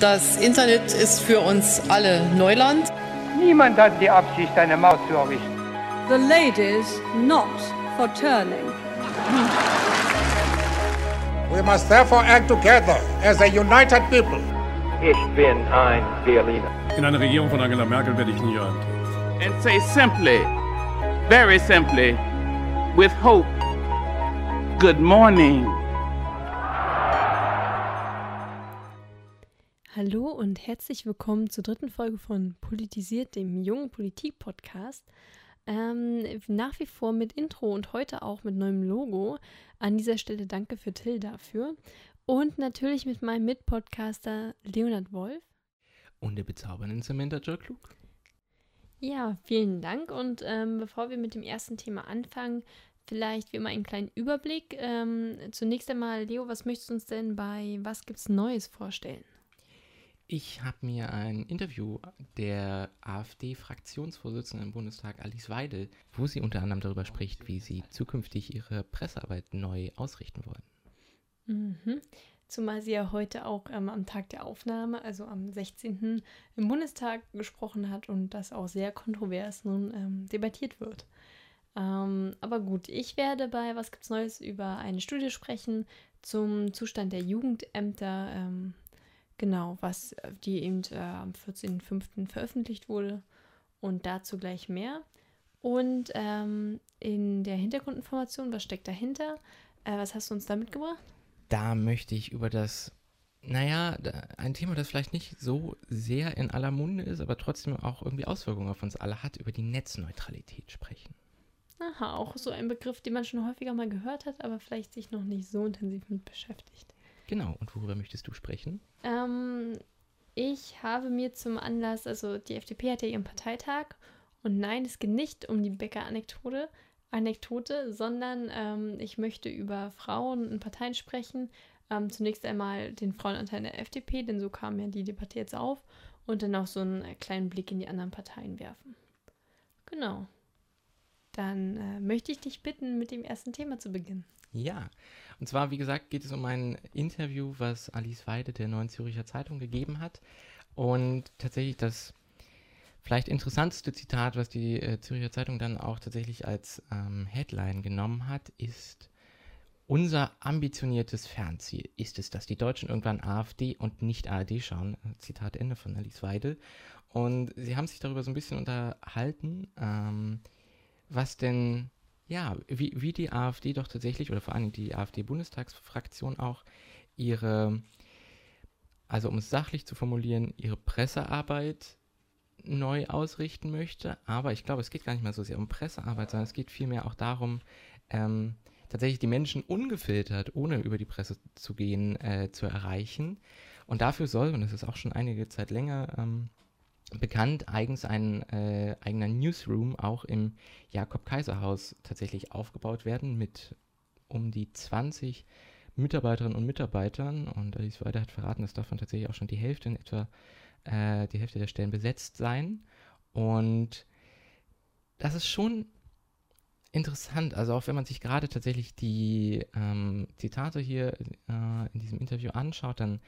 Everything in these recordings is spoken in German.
Das Internet ist für uns alle Neuland. Niemand hat die Absicht, eine Maut zu errichten. The ladies not for turning. We must therefore act together as a united people. Ich bin ein Berliner. In einer Regierung von Angela Merkel werde ich nie rein. and say simply, very simply, with hope, good morning. Hallo und herzlich willkommen zur dritten Folge von Politisiert, dem jungen Politik-Podcast. Ähm, nach wie vor mit Intro und heute auch mit neuem Logo. An dieser Stelle danke für Till dafür. Und natürlich mit meinem Mitpodcaster Leonard Wolf. Und der bezaubernden Samantha Joe Klug. Ja, vielen Dank. Und ähm, bevor wir mit dem ersten Thema anfangen, vielleicht wie immer einen kleinen Überblick. Ähm, zunächst einmal, Leo, was möchtest du uns denn bei Was gibt's Neues vorstellen? Ich habe mir ein Interview der AfD-Fraktionsvorsitzenden im Bundestag Alice Weidel, wo sie unter anderem darüber spricht, wie sie zukünftig ihre Pressearbeit neu ausrichten wollen. Mhm. Zumal sie ja heute auch ähm, am Tag der Aufnahme, also am 16. im Bundestag gesprochen hat und das auch sehr kontrovers nun ähm, debattiert wird. Ähm, aber gut, ich werde bei Was gibt's Neues über eine Studie sprechen zum Zustand der Jugendämter, ähm, genau, was äh, die eben äh, am 14.05. veröffentlicht wurde und dazu gleich mehr. Und ähm, in der Hintergrundinformation, was steckt dahinter? Äh, was hast du uns da mitgebracht? Da möchte ich über das, naja, ein Thema, das vielleicht nicht so sehr in aller Munde ist, aber trotzdem auch irgendwie Auswirkungen auf uns alle hat, über die Netzneutralität sprechen. Aha, auch so ein Begriff, den man schon häufiger mal gehört hat, aber vielleicht sich noch nicht so intensiv mit beschäftigt. Genau, und worüber möchtest du sprechen? Ähm, ich habe mir zum Anlass, also die FDP hat ja ihren Parteitag und nein, es geht nicht um die Bäcker-Anekdote, Anekdote, sondern ähm, ich möchte über Frauen in Parteien sprechen. Ähm, zunächst einmal den Frauenanteil der FDP, denn so kam ja die Debatte jetzt auf und dann auch so einen kleinen Blick in die anderen Parteien werfen. Genau. Dann äh, möchte ich dich bitten, mit dem ersten Thema zu beginnen. Ja, und zwar, wie gesagt, geht es um ein Interview, was Alice Weide der Neuen Züricher Zeitung gegeben hat. Und tatsächlich das vielleicht interessanteste Zitat, was die äh, Züricher Zeitung dann auch tatsächlich als ähm, Headline genommen hat, ist, unser ambitioniertes Fernziel ist es, dass die Deutschen irgendwann AfD und nicht ARD schauen. Zitat Ende von Alice Weidel. Und sie haben sich darüber so ein bisschen unterhalten, ähm, was denn ja, wie, wie die AfD doch tatsächlich, oder vor allem die AfD-Bundestagsfraktion auch, ihre, also um es sachlich zu formulieren, ihre Pressearbeit neu ausrichten möchte. Aber ich glaube, es geht gar nicht mal so sehr um Pressearbeit, sondern es geht vielmehr auch darum, ähm, tatsächlich die Menschen ungefiltert, ohne über die Presse zu gehen, äh, zu erreichen. Und dafür soll, und das ist auch schon einige Zeit länger ähm, bekannt, eigens ein äh, eigener Newsroom auch im Jakob-Kaiser-Haus tatsächlich aufgebaut werden mit um die 20 Mitarbeiterinnen und Mitarbeitern. Und Alice Weide hat verraten, dass davon tatsächlich auch schon die Hälfte in etwa, äh, die Hälfte der Stellen besetzt sein. Und das ist schon interessant. Also auch wenn man sich gerade tatsächlich die ähm, Zitate hier äh, in diesem Interview anschaut, dann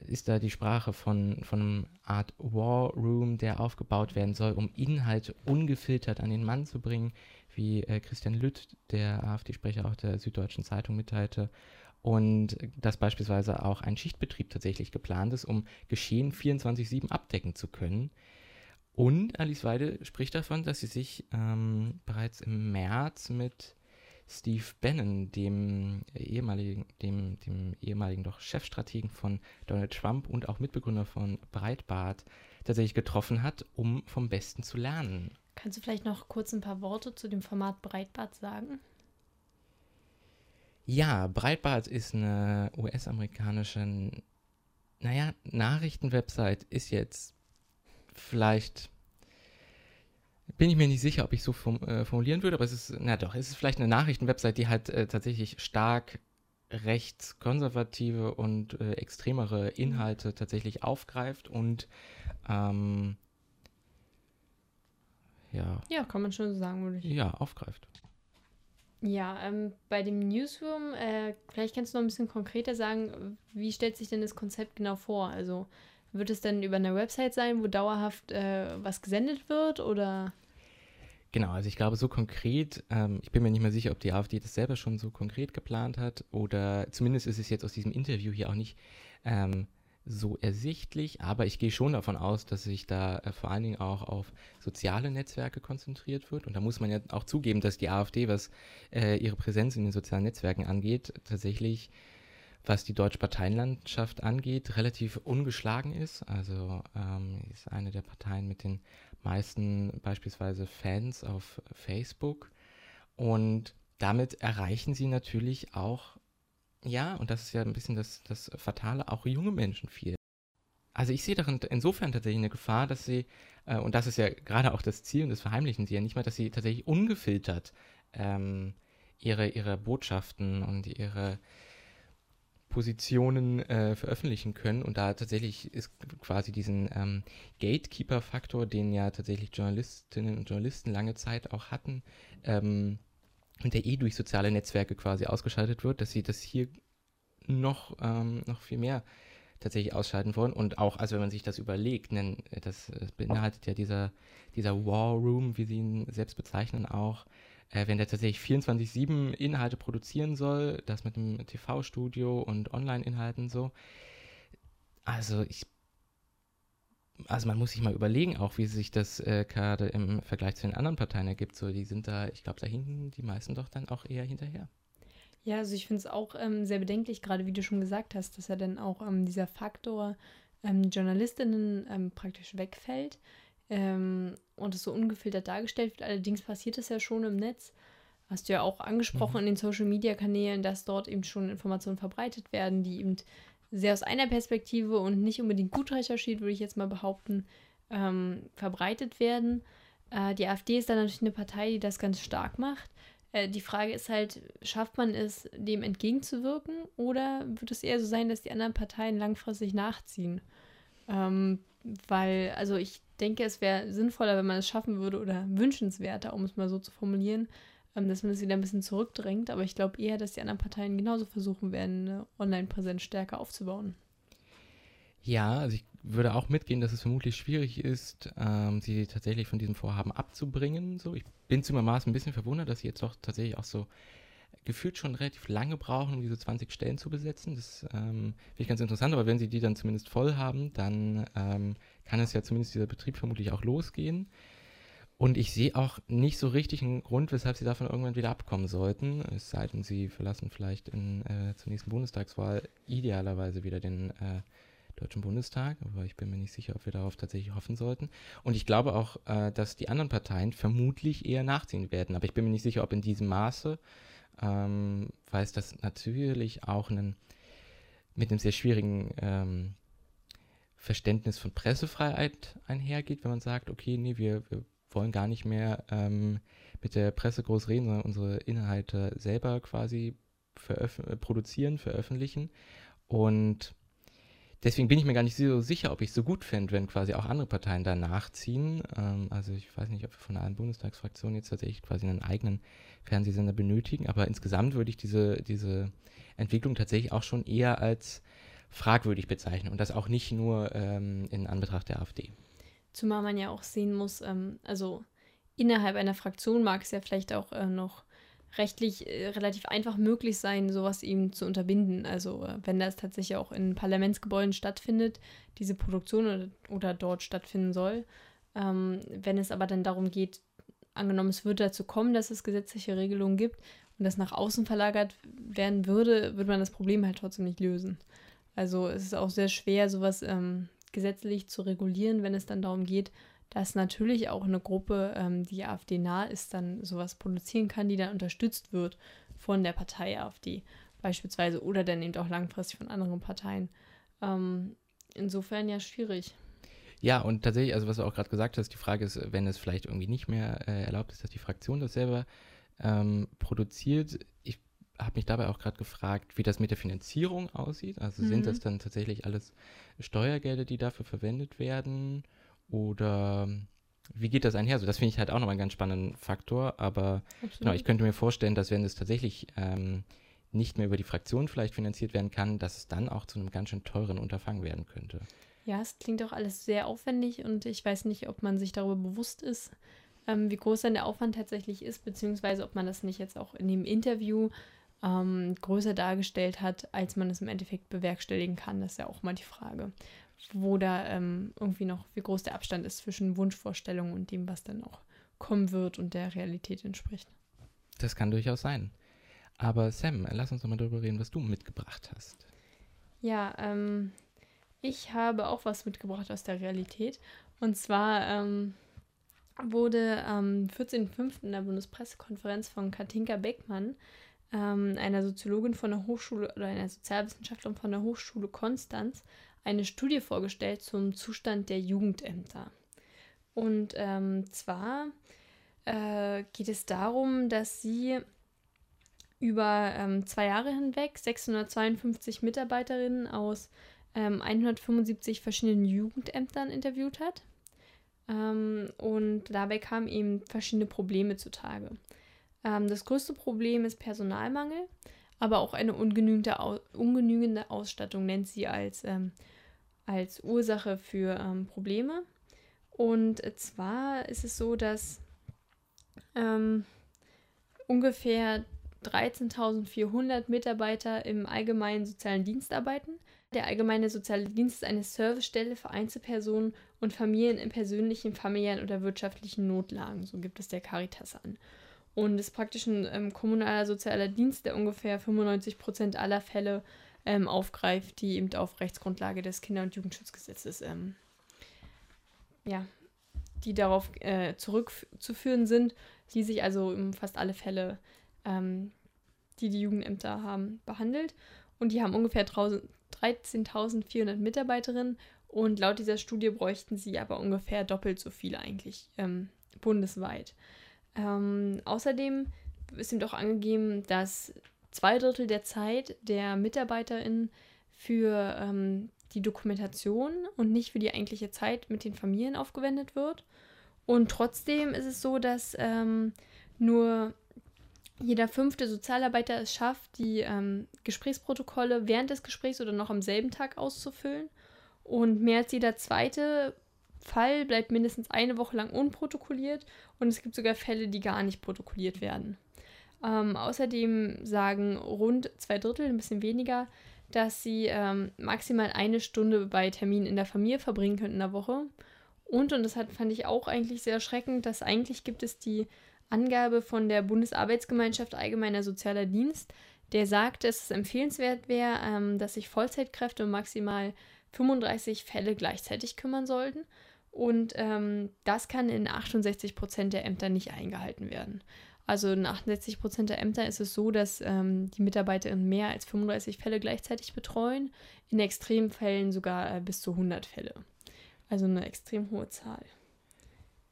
ist da die Sprache von, von einem Art War Room, der aufgebaut werden soll, um Inhalte ungefiltert an den Mann zu bringen, wie äh, Christian Lütt, der AfD-Sprecher auch der Süddeutschen Zeitung mitteilte. Und dass beispielsweise auch ein Schichtbetrieb tatsächlich geplant ist, um Geschehen 24-7 abdecken zu können. Und Alice Weide spricht davon, dass sie sich ähm, bereits im März mit Steve Bannon, dem ehemaligen, dem, dem ehemaligen doch Chefstrategen von Donald Trump und auch Mitbegründer von Breitbart, tatsächlich getroffen hat, um vom Besten zu lernen. Kannst du vielleicht noch kurz ein paar Worte zu dem Format Breitbart sagen? Ja, Breitbart ist eine US-amerikanische, naja, Nachrichtenwebsite, ist jetzt vielleicht bin ich mir nicht sicher, ob ich so äh, formulieren würde, aber es ist, na doch, es ist vielleicht eine Nachrichtenwebsite, die halt äh, tatsächlich stark rechtskonservative und äh, extremere Inhalte tatsächlich aufgreift und ähm, ja, Ja, kann man schon so sagen, würde ich. ja, aufgreift. Ja, ähm, bei dem Newsroom, äh, vielleicht kannst du noch ein bisschen konkreter sagen, wie stellt sich denn das Konzept genau vor? Also wird es denn über eine Website sein, wo dauerhaft äh, was gesendet wird oder? Genau, also ich glaube so konkret, ähm, ich bin mir nicht mehr sicher, ob die AfD das selber schon so konkret geplant hat oder zumindest ist es jetzt aus diesem Interview hier auch nicht ähm, so ersichtlich, aber ich gehe schon davon aus, dass sich da äh, vor allen Dingen auch auf soziale Netzwerke konzentriert wird. Und da muss man ja auch zugeben, dass die AfD, was äh, ihre Präsenz in den sozialen Netzwerken angeht, tatsächlich, was die deutsche Parteienlandschaft angeht, relativ ungeschlagen ist. Also ähm, ist eine der Parteien mit den meisten beispielsweise Fans auf Facebook. Und damit erreichen sie natürlich auch ja, und das ist ja ein bisschen das, das Fatale, auch junge Menschen viel. Also ich sehe darin insofern tatsächlich eine Gefahr, dass sie, äh, und das ist ja gerade auch das Ziel, und das verheimlichen sie ja nicht mehr, dass sie tatsächlich ungefiltert ähm, ihre, ihre Botschaften und ihre Positionen äh, veröffentlichen können. Und da tatsächlich ist quasi diesen ähm, Gatekeeper-Faktor, den ja tatsächlich Journalistinnen und Journalisten lange Zeit auch hatten, ähm, der eh durch soziale Netzwerke quasi ausgeschaltet wird, dass sie das hier noch, ähm, noch viel mehr tatsächlich ausschalten wollen. Und auch, also wenn man sich das überlegt, denn das, das beinhaltet ja dieser, dieser War Room, wie sie ihn selbst bezeichnen, auch, äh, wenn der tatsächlich 24-7 Inhalte produzieren soll, das mit einem TV-Studio und Online-Inhalten so. Also ich also man muss sich mal überlegen, auch wie sich das äh, gerade im Vergleich zu den anderen Parteien ergibt. So, die sind da, ich glaube, da hinten die meisten doch dann auch eher hinterher. Ja, also ich finde es auch ähm, sehr bedenklich, gerade wie du schon gesagt hast, dass ja dann auch ähm, dieser Faktor ähm, Journalistinnen ähm, praktisch wegfällt ähm, und es so ungefiltert dargestellt wird. Allerdings passiert es ja schon im Netz. Hast du ja auch angesprochen mhm. in den Social-Media-Kanälen, dass dort eben schon Informationen verbreitet werden, die eben sehr aus einer Perspektive und nicht unbedingt gut recherchiert, würde ich jetzt mal behaupten, ähm, verbreitet werden. Äh, die AfD ist dann natürlich eine Partei, die das ganz stark macht. Äh, die Frage ist halt, schafft man es, dem entgegenzuwirken oder wird es eher so sein, dass die anderen Parteien langfristig nachziehen? Ähm, weil, also ich denke, es wäre sinnvoller, wenn man es schaffen würde oder wünschenswerter, um es mal so zu formulieren, ähm, dass man es wieder ein bisschen zurückdrängt. Aber ich glaube eher, dass die anderen Parteien genauso versuchen werden, eine Online-Präsenz stärker aufzubauen. Ja, also ich würde auch mitgehen, dass es vermutlich schwierig ist, ähm, sie tatsächlich von diesem Vorhaben abzubringen. So, ich bin zumermaßen ein bisschen verwundert, dass sie jetzt doch tatsächlich auch so gefühlt schon relativ lange brauchen, um diese 20 Stellen zu besetzen. Das ähm, finde ich ganz interessant, aber wenn sie die dann zumindest voll haben, dann ähm, kann es ja zumindest dieser Betrieb vermutlich auch losgehen. Und ich sehe auch nicht so richtig einen Grund, weshalb sie davon irgendwann wieder abkommen sollten. Es sei denn, sie verlassen vielleicht in, äh, zur nächsten Bundestagswahl idealerweise wieder den äh, Deutschen Bundestag. Aber ich bin mir nicht sicher, ob wir darauf tatsächlich hoffen sollten. Und ich glaube auch, äh, dass die anderen Parteien vermutlich eher nachziehen werden. Aber ich bin mir nicht sicher, ob in diesem Maße, ähm, weil es das natürlich auch einen, mit einem sehr schwierigen ähm, Verständnis von Pressefreiheit einhergeht, wenn man sagt, okay, nee, wir, wir wollen gar nicht mehr ähm, mit der Presse groß reden, sondern unsere Inhalte selber quasi veröf produzieren, veröffentlichen. Und deswegen bin ich mir gar nicht so sicher, ob ich es so gut fände, wenn quasi auch andere Parteien da nachziehen. Ähm, also ich weiß nicht, ob wir von allen Bundestagsfraktionen jetzt tatsächlich quasi einen eigenen Fernsehsender benötigen, aber insgesamt würde ich diese, diese Entwicklung tatsächlich auch schon eher als fragwürdig bezeichnen und das auch nicht nur ähm, in Anbetracht der AfD. Zumal man ja auch sehen muss, ähm, also innerhalb einer Fraktion mag es ja vielleicht auch äh, noch rechtlich äh, relativ einfach möglich sein, sowas eben zu unterbinden. Also äh, wenn das tatsächlich auch in Parlamentsgebäuden stattfindet, diese Produktion oder, oder dort stattfinden soll. Ähm, wenn es aber dann darum geht, angenommen, es würde dazu kommen, dass es gesetzliche Regelungen gibt und das nach außen verlagert werden würde, würde man das Problem halt trotzdem nicht lösen. Also es ist auch sehr schwer, sowas ähm, gesetzlich zu regulieren, wenn es dann darum geht, dass natürlich auch eine Gruppe, ähm, die AfD nah ist, dann sowas produzieren kann, die dann unterstützt wird von der Partei AfD beispielsweise oder dann eben auch langfristig von anderen Parteien. Ähm, insofern ja schwierig. Ja, und tatsächlich, also was du auch gerade gesagt hast, die Frage ist, wenn es vielleicht irgendwie nicht mehr äh, erlaubt ist, dass die Fraktion das selber ähm, produziert. Ich habe mich dabei auch gerade gefragt, wie das mit der Finanzierung aussieht. Also mhm. sind das dann tatsächlich alles Steuergelder, die dafür verwendet werden? Oder wie geht das einher? So, das finde ich halt auch nochmal einen ganz spannenden Faktor, aber genau, ich könnte mir vorstellen, dass wenn es tatsächlich ähm, nicht mehr über die Fraktion vielleicht finanziert werden kann, dass es dann auch zu einem ganz schön teuren Unterfangen werden könnte. Ja, es klingt auch alles sehr aufwendig und ich weiß nicht, ob man sich darüber bewusst ist, ähm, wie groß dann der Aufwand tatsächlich ist, beziehungsweise ob man das nicht jetzt auch in dem Interview ähm, größer dargestellt hat, als man es im Endeffekt bewerkstelligen kann. Das ist ja auch mal die Frage, wo da ähm, irgendwie noch, wie groß der Abstand ist zwischen Wunschvorstellungen und dem, was dann auch kommen wird und der Realität entspricht. Das kann durchaus sein. Aber Sam, lass uns doch mal darüber reden, was du mitgebracht hast. Ja, ähm, ich habe auch was mitgebracht aus der Realität. Und zwar ähm, wurde am 14.05. in der Bundespressekonferenz von Katinka Beckmann, ähm, einer Soziologin von der Hochschule oder einer Sozialwissenschaftlerin von der Hochschule Konstanz, eine Studie vorgestellt zum Zustand der Jugendämter. Und ähm, zwar äh, geht es darum, dass sie über ähm, zwei Jahre hinweg 652 Mitarbeiterinnen aus ähm, 175 verschiedenen Jugendämtern interviewt hat. Ähm, und dabei kamen eben verschiedene Probleme zutage. Ähm, das größte Problem ist Personalmangel, aber auch eine ungenügende, Au ungenügende Ausstattung nennt sie als, ähm, als Ursache für ähm, Probleme. Und zwar ist es so, dass ähm, ungefähr 13.400 Mitarbeiter im allgemeinen sozialen Dienst arbeiten. Der allgemeine soziale Dienst ist eine Servicestelle für Einzelpersonen und Familien in persönlichen, familiären oder wirtschaftlichen Notlagen. So gibt es der Caritas an. Und ist praktisch ein ähm, kommunaler sozialer Dienst, der ungefähr 95 Prozent aller Fälle ähm, aufgreift, die eben auf Rechtsgrundlage des Kinder- und Jugendschutzgesetzes, ähm, ja, die darauf äh, zurückzuführen sind, die sich also um fast alle Fälle ähm, die die Jugendämter haben, behandelt. Und die haben ungefähr 13.400 Mitarbeiterinnen. Und laut dieser Studie bräuchten sie aber ungefähr doppelt so viele eigentlich ähm, bundesweit. Ähm, außerdem ist eben auch angegeben, dass zwei Drittel der Zeit der MitarbeiterInnen für ähm, die Dokumentation und nicht für die eigentliche Zeit mit den Familien aufgewendet wird. Und trotzdem ist es so, dass ähm, nur jeder fünfte Sozialarbeiter es schafft, die ähm, Gesprächsprotokolle während des Gesprächs oder noch am selben Tag auszufüllen. Und mehr als jeder zweite Fall bleibt mindestens eine Woche lang unprotokolliert. Und es gibt sogar Fälle, die gar nicht protokolliert werden. Ähm, außerdem sagen rund zwei Drittel, ein bisschen weniger, dass sie ähm, maximal eine Stunde bei Terminen in der Familie verbringen können in der Woche. Und, und das hat, fand ich auch eigentlich sehr erschreckend, dass eigentlich gibt es die Angabe von der Bundesarbeitsgemeinschaft Allgemeiner Sozialer Dienst, der sagt, dass es empfehlenswert wäre, ähm, dass sich Vollzeitkräfte um maximal 35 Fälle gleichzeitig kümmern sollten. Und ähm, das kann in 68 Prozent der Ämter nicht eingehalten werden. Also in 68 Prozent der Ämter ist es so, dass ähm, die Mitarbeiterinnen mehr als 35 Fälle gleichzeitig betreuen, in Extremfällen sogar äh, bis zu 100 Fälle. Also eine extrem hohe Zahl.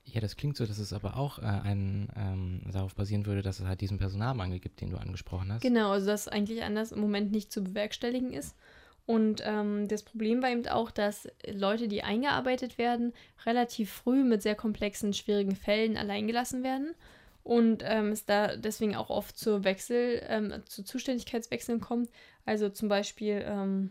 Ja, das klingt so, dass es aber auch äh, ein, ähm, darauf basieren würde, dass es halt diesen Personalmangel gibt, den du angesprochen hast. Genau, also dass eigentlich anders im Moment nicht zu bewerkstelligen ist. Und ähm, das Problem war eben auch, dass Leute, die eingearbeitet werden, relativ früh mit sehr komplexen, schwierigen Fällen alleingelassen werden. Und ähm, es da deswegen auch oft zu Wechsel, ähm, zu Zuständigkeitswechseln kommt. Also zum Beispiel ähm,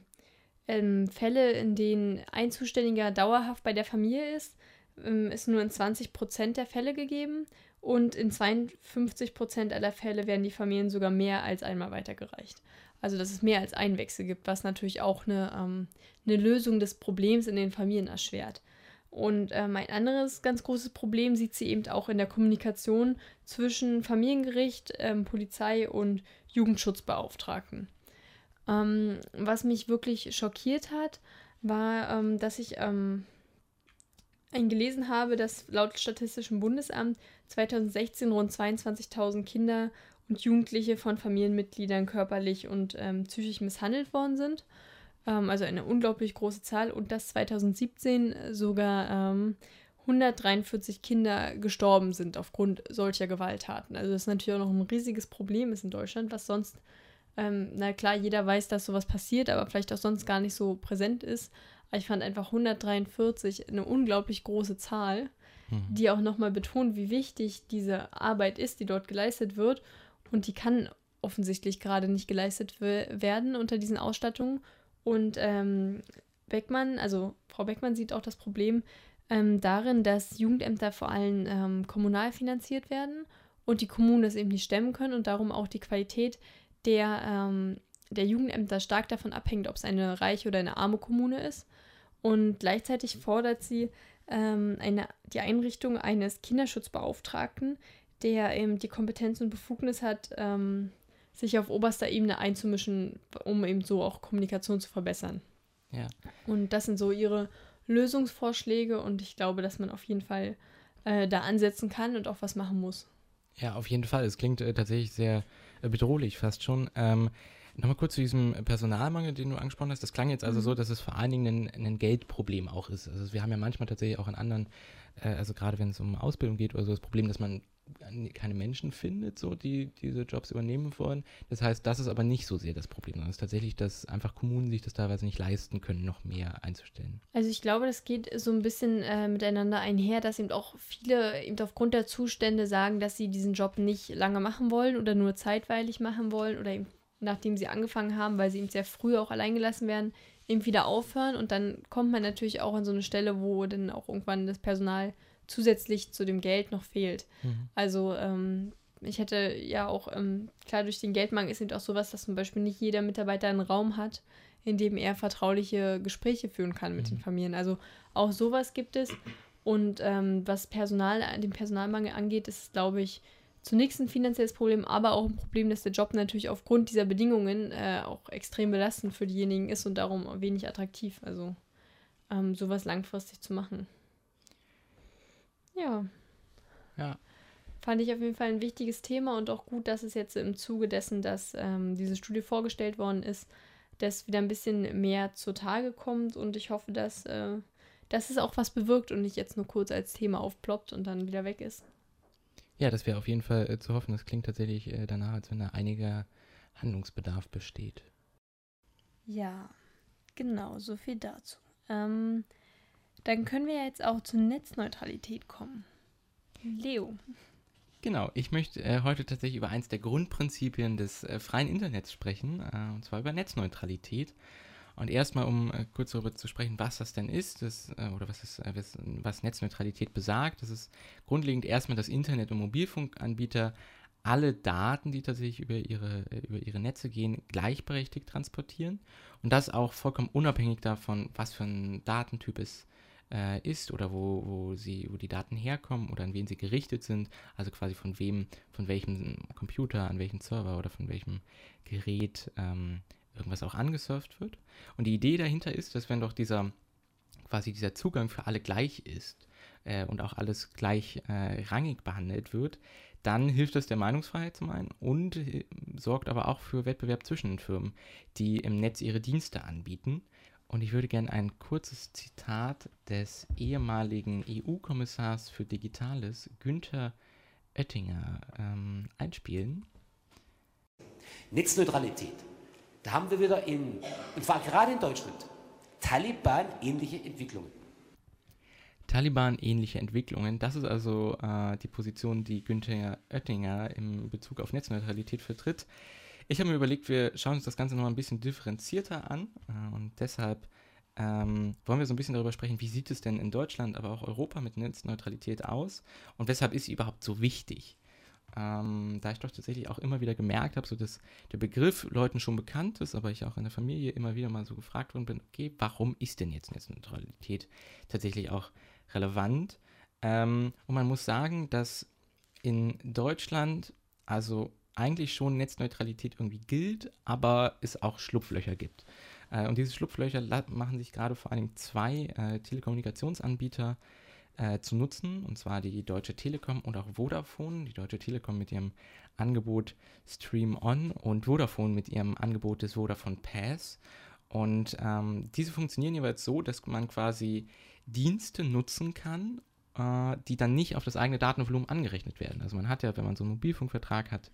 Fälle, in denen ein Zuständiger dauerhaft bei der Familie ist, ähm, ist nur in 20 Prozent der Fälle gegeben und in 52 Prozent aller Fälle werden die Familien sogar mehr als einmal weitergereicht. Also dass es mehr als einen Wechsel gibt, was natürlich auch eine, ähm, eine Lösung des Problems in den Familien erschwert. Und ähm, ein anderes ganz großes Problem sieht sie eben auch in der Kommunikation zwischen Familiengericht, ähm, Polizei und Jugendschutzbeauftragten. Ähm, was mich wirklich schockiert hat, war, ähm, dass ich ähm, gelesen habe, dass laut Statistischem Bundesamt 2016 rund 22.000 Kinder und Jugendliche von Familienmitgliedern körperlich und ähm, psychisch misshandelt worden sind. Ähm, also eine unglaublich große Zahl und dass 2017 sogar ähm, 143 Kinder gestorben sind aufgrund solcher Gewalttaten. Also das ist natürlich auch noch ein riesiges Problem ist in Deutschland, was sonst, ähm, na klar, jeder weiß, dass sowas passiert, aber vielleicht auch sonst gar nicht so präsent ist. Aber ich fand einfach 143 eine unglaublich große Zahl. mhm. die auch nochmal betont, wie wichtig diese Arbeit ist, die dort geleistet wird. Und die kann offensichtlich gerade nicht geleistet werden unter diesen Ausstattungen. Und ähm, Beckmann, also Frau Beckmann sieht auch das Problem ähm, darin, dass Jugendämter vor allem ähm, kommunal finanziert werden und die Kommunen das eben nicht stemmen können und darum auch die Qualität der, ähm, der Jugendämter stark davon abhängt, ob es eine reiche oder eine arme Kommune ist. Und gleichzeitig fordert sie ähm, eine, die Einrichtung eines Kinderschutzbeauftragten, der eben die Kompetenz und Befugnis hat, ähm, sich auf oberster Ebene einzumischen, um eben so auch Kommunikation zu verbessern. Ja. Und das sind so ihre Lösungsvorschläge und ich glaube, dass man auf jeden Fall äh, da ansetzen kann und auch was machen muss. Ja, auf jeden Fall. Es klingt äh, tatsächlich sehr äh, bedrohlich fast schon. Ähm, Nochmal kurz zu diesem Personalmangel, den du angesprochen hast. Das klang jetzt also mhm. so, dass es vor allen Dingen ein, ein, Geldproblem auch ist. Also wir haben ja manchmal tatsächlich auch in anderen, äh, also gerade wenn es um Ausbildung geht oder so, das Problem, dass man keine Menschen findet, so die diese Jobs übernehmen wollen. Das heißt, das ist aber nicht so sehr das Problem, sondern es ist tatsächlich, dass einfach Kommunen sich das teilweise nicht leisten können, noch mehr einzustellen. Also ich glaube, das geht so ein bisschen äh, miteinander einher, dass eben auch viele eben aufgrund der Zustände sagen, dass sie diesen Job nicht lange machen wollen oder nur zeitweilig machen wollen oder eben nachdem sie angefangen haben, weil sie eben sehr früh auch allein gelassen werden, eben wieder aufhören und dann kommt man natürlich auch an so eine Stelle, wo dann auch irgendwann das Personal zusätzlich zu dem Geld noch fehlt. Mhm. Also ähm, ich hätte ja auch, ähm, klar, durch den Geldmangel ist eben auch sowas, dass zum Beispiel nicht jeder Mitarbeiter einen Raum hat, in dem er vertrauliche Gespräche führen kann mit mhm. den Familien. Also auch sowas gibt es. Und ähm, was Personal, den Personalmangel angeht, ist, glaube ich, zunächst ein finanzielles Problem, aber auch ein Problem, dass der Job natürlich aufgrund dieser Bedingungen äh, auch extrem belastend für diejenigen ist und darum wenig attraktiv. Also ähm, sowas langfristig zu machen. Ja. Ja. Fand ich auf jeden Fall ein wichtiges Thema und auch gut, dass es jetzt im Zuge dessen, dass ähm, diese Studie vorgestellt worden ist, dass wieder ein bisschen mehr zutage kommt und ich hoffe, dass, äh, dass es auch was bewirkt und nicht jetzt nur kurz als Thema aufploppt und dann wieder weg ist. Ja, das wäre auf jeden Fall äh, zu hoffen. Das klingt tatsächlich äh, danach, als wenn da einiger Handlungsbedarf besteht. Ja, genau, so viel dazu. Ähm, dann können wir jetzt auch zur Netzneutralität kommen. Leo. Genau, ich möchte äh, heute tatsächlich über eins der Grundprinzipien des äh, freien Internets sprechen, äh, und zwar über Netzneutralität. Und erstmal, um äh, kurz darüber zu sprechen, was das denn ist, das, äh, oder was, ist, äh, was, was Netzneutralität besagt. Das ist grundlegend erstmal, dass Internet- und Mobilfunkanbieter alle Daten, die tatsächlich über ihre, über ihre Netze gehen, gleichberechtigt transportieren. Und das auch vollkommen unabhängig davon, was für ein Datentyp es äh, ist oder wo, wo, sie, wo die Daten herkommen oder an wen sie gerichtet sind, also quasi von wem, von welchem Computer, an welchem Server oder von welchem Gerät ähm, irgendwas auch angesurft wird. Und die Idee dahinter ist, dass wenn doch dieser quasi dieser Zugang für alle gleich ist äh, und auch alles gleich äh, rangig behandelt wird, dann hilft das der Meinungsfreiheit zum einen und äh, sorgt aber auch für Wettbewerb zwischen den Firmen, die im Netz ihre Dienste anbieten. Und ich würde gerne ein kurzes Zitat des ehemaligen EU-Kommissars für Digitales, Günther Oettinger, ähm, einspielen. Netzneutralität. Da haben wir wieder in, und zwar gerade in Deutschland, Taliban-ähnliche Entwicklungen. Taliban-ähnliche Entwicklungen, das ist also äh, die Position, die Günther Oettinger in Bezug auf Netzneutralität vertritt. Ich habe mir überlegt, wir schauen uns das Ganze noch ein bisschen differenzierter an äh, und deshalb ähm, wollen wir so ein bisschen darüber sprechen, wie sieht es denn in Deutschland, aber auch Europa mit Netzneutralität aus und weshalb ist sie überhaupt so wichtig? Ähm, da ich doch tatsächlich auch immer wieder gemerkt habe, so dass der Begriff Leuten schon bekannt ist, aber ich auch in der Familie immer wieder mal so gefragt worden bin, okay, warum ist denn jetzt Netzneutralität tatsächlich auch relevant? Ähm, und man muss sagen, dass in Deutschland, also eigentlich schon Netzneutralität irgendwie gilt, aber es auch Schlupflöcher gibt. Äh, und diese Schlupflöcher machen sich gerade vor allem zwei äh, Telekommunikationsanbieter äh, zu nutzen, und zwar die Deutsche Telekom und auch Vodafone. Die Deutsche Telekom mit ihrem Angebot Stream On und Vodafone mit ihrem Angebot des Vodafone Pass. Und ähm, diese funktionieren jeweils so, dass man quasi Dienste nutzen kann, äh, die dann nicht auf das eigene Datenvolumen angerechnet werden. Also man hat ja, wenn man so einen Mobilfunkvertrag hat,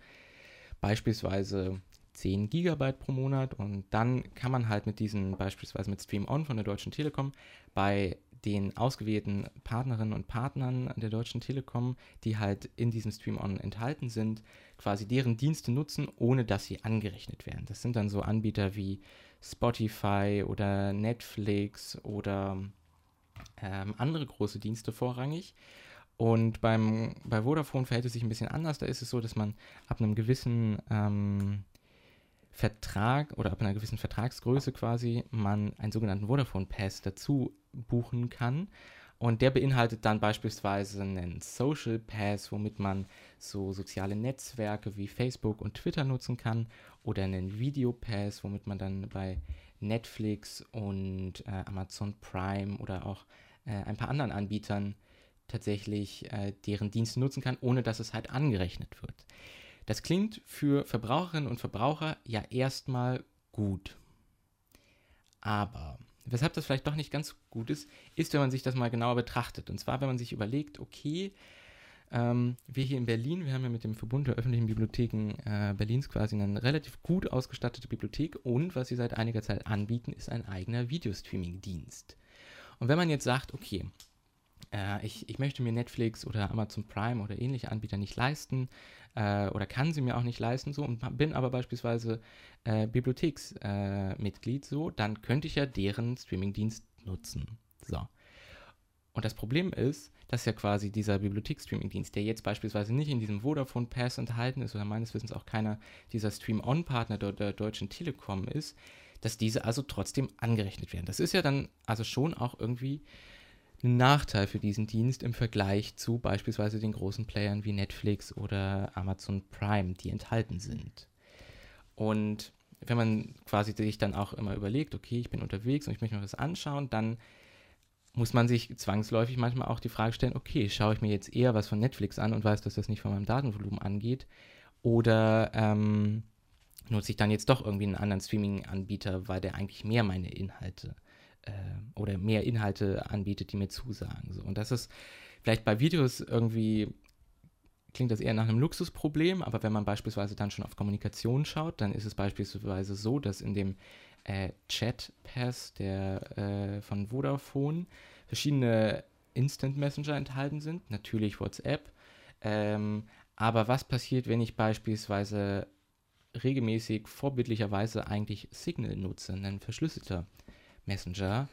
beispielsweise 10 Gigabyte pro Monat und dann kann man halt mit diesen, beispielsweise mit Stream On von der Deutschen Telekom, bei den ausgewählten Partnerinnen und Partnern der Deutschen Telekom, die halt in diesem Stream-On enthalten sind, quasi deren Dienste nutzen, ohne dass sie angerechnet werden. Das sind dann so Anbieter wie Spotify oder Netflix oder ähm, andere große Dienste vorrangig. Und beim, bei Vodafone verhält es sich ein bisschen anders. Da ist es so, dass man ab einem gewissen ähm, Vertrag oder ab einer gewissen Vertragsgröße quasi man einen sogenannten Vodafone Pass dazu buchen kann. Und der beinhaltet dann beispielsweise einen Social Pass, womit man so soziale Netzwerke wie Facebook und Twitter nutzen kann. Oder einen Video Pass, womit man dann bei Netflix und äh, Amazon Prime oder auch äh, ein paar anderen Anbietern tatsächlich äh, deren Dienste nutzen kann, ohne dass es halt angerechnet wird. Das klingt für Verbraucherinnen und Verbraucher ja erstmal gut. Aber weshalb das vielleicht doch nicht ganz gut ist, ist, wenn man sich das mal genauer betrachtet. Und zwar, wenn man sich überlegt, okay, ähm, wir hier in Berlin, wir haben ja mit dem Verbund der öffentlichen Bibliotheken äh, Berlins quasi eine relativ gut ausgestattete Bibliothek und was sie seit einiger Zeit anbieten, ist ein eigener Videostreaming-Dienst. Und wenn man jetzt sagt, okay, äh, ich, ich möchte mir Netflix oder Amazon Prime oder ähnliche Anbieter nicht leisten äh, oder kann sie mir auch nicht leisten, so und bin aber beispielsweise äh, Bibliotheksmitglied, äh, so, dann könnte ich ja deren Streamingdienst nutzen. So. Und das Problem ist, dass ja quasi dieser Bibliotheks-Streaming-Dienst, der jetzt beispielsweise nicht in diesem Vodafone Pass enthalten ist oder meines Wissens auch keiner dieser Stream-On-Partner der, der Deutschen Telekom ist, dass diese also trotzdem angerechnet werden. Das ist ja dann also schon auch irgendwie ein Nachteil für diesen Dienst im Vergleich zu beispielsweise den großen Playern wie Netflix oder Amazon Prime, die enthalten sind. Und wenn man quasi sich dann auch immer überlegt, okay, ich bin unterwegs und ich möchte mir das anschauen, dann muss man sich zwangsläufig manchmal auch die Frage stellen, okay, schaue ich mir jetzt eher was von Netflix an und weiß, dass das nicht von meinem Datenvolumen angeht, oder ähm, nutze ich dann jetzt doch irgendwie einen anderen Streaming-Anbieter, weil der eigentlich mehr meine Inhalte äh, oder mehr Inhalte anbietet, die mir zusagen. So. Und das ist vielleicht bei Videos irgendwie klingt das eher nach einem Luxusproblem, aber wenn man beispielsweise dann schon auf Kommunikation schaut, dann ist es beispielsweise so, dass in dem äh, Chat Pass der äh, von Vodafone verschiedene Instant Messenger enthalten sind, natürlich WhatsApp. Ähm, aber was passiert, wenn ich beispielsweise regelmäßig vorbildlicherweise eigentlich Signal nutze, ein verschlüsselter Messenger,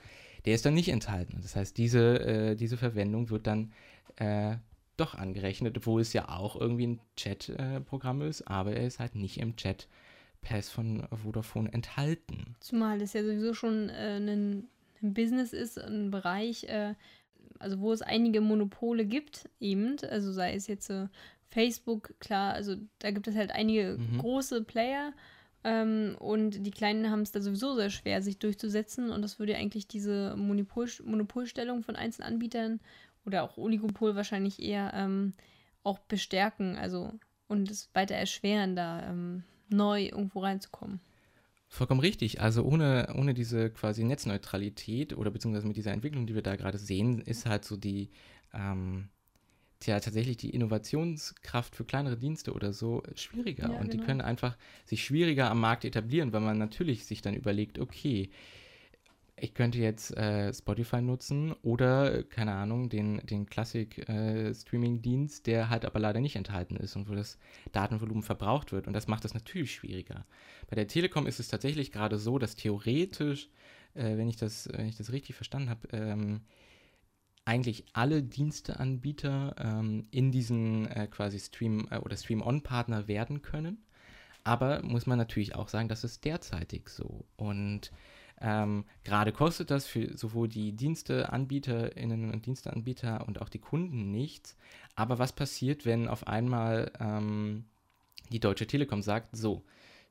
der ist dann nicht enthalten. Das heißt, diese, äh, diese Verwendung wird dann äh, doch angerechnet, obwohl es ja auch irgendwie ein Chat-Programm äh, ist, aber er ist halt nicht im Chat Pass von Vodafone enthalten. Zumal das ja sowieso schon äh, ein, ein, Business ist, ein Bereich, äh, also wo es einige Monopole gibt, eben, also sei es jetzt äh, Facebook, klar, also da gibt es halt einige mhm. große Player ähm, und die Kleinen haben es da sowieso sehr schwer, sich durchzusetzen. Und das würde eigentlich diese Monopol Monopolstellung von einzelnen Anbietern oder auch Oligopol wahrscheinlich eher ähm, auch bestärken. Also und es weiter erschweren, da ähm, neu irgendwo reinzukommen. Vollkommen richtig. Also ohne, ohne diese quasi Netzneutralität oder beziehungsweise mit dieser Entwicklung, die wir da gerade sehen, ist halt so die, ähm, ja tatsächlich die Innovationskraft für kleinere Dienste oder so schwieriger. Ja, und genau. die können einfach sich schwieriger am Markt etablieren, weil man natürlich sich dann überlegt, okay, ich könnte jetzt äh, Spotify nutzen oder, keine Ahnung, den, den Classic-Streaming-Dienst, äh, der halt aber leider nicht enthalten ist und wo das Datenvolumen verbraucht wird. Und das macht das natürlich schwieriger. Bei der Telekom ist es tatsächlich gerade so, dass theoretisch, äh, wenn, ich das, wenn ich das richtig verstanden habe, ähm, eigentlich alle Diensteanbieter ähm, in diesen äh, quasi Stream- äh, oder Stream-On-Partner werden können. Aber muss man natürlich auch sagen, das ist derzeitig so. Und ähm, gerade kostet das für sowohl die Diensteanbieterinnen und Diensteanbieter und auch die Kunden nichts. Aber was passiert, wenn auf einmal ähm, die Deutsche Telekom sagt, so,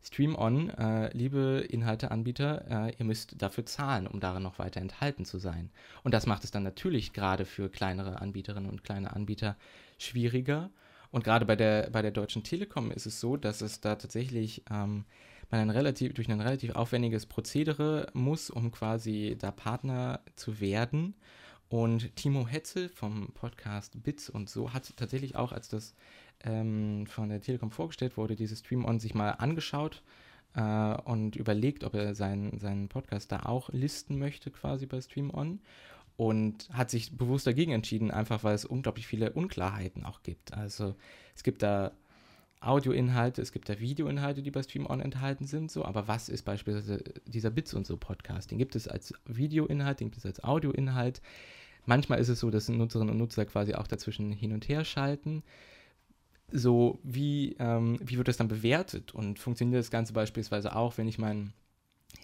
Stream On, äh, liebe Inhalteanbieter, äh, ihr müsst dafür zahlen, um darin noch weiter enthalten zu sein. Und das macht es dann natürlich gerade für kleinere Anbieterinnen und kleine Anbieter schwieriger. Und gerade bei der, bei der Deutschen Telekom ist es so, dass es da tatsächlich ähm, ein relativ, durch ein relativ aufwendiges Prozedere muss, um quasi da Partner zu werden. Und Timo Hetzel vom Podcast Bits und so hat tatsächlich auch, als das ähm, von der Telekom vorgestellt wurde, dieses Stream-On sich mal angeschaut äh, und überlegt, ob er seinen, seinen Podcast da auch listen möchte, quasi bei Stream-On. und hat sich bewusst dagegen entschieden, einfach weil es unglaublich viele Unklarheiten auch gibt. Also es gibt da Audioinhalte, es gibt da Videoinhalte, die bei Stream On enthalten sind, so, aber was ist beispielsweise dieser Bits und so Podcast? Den gibt es als Videoinhalt, den gibt es als Audioinhalt. Manchmal ist es so, dass Nutzerinnen und Nutzer quasi auch dazwischen hin und her schalten. So, wie, ähm, wie wird das dann bewertet? Und funktioniert das Ganze beispielsweise auch, wenn ich mein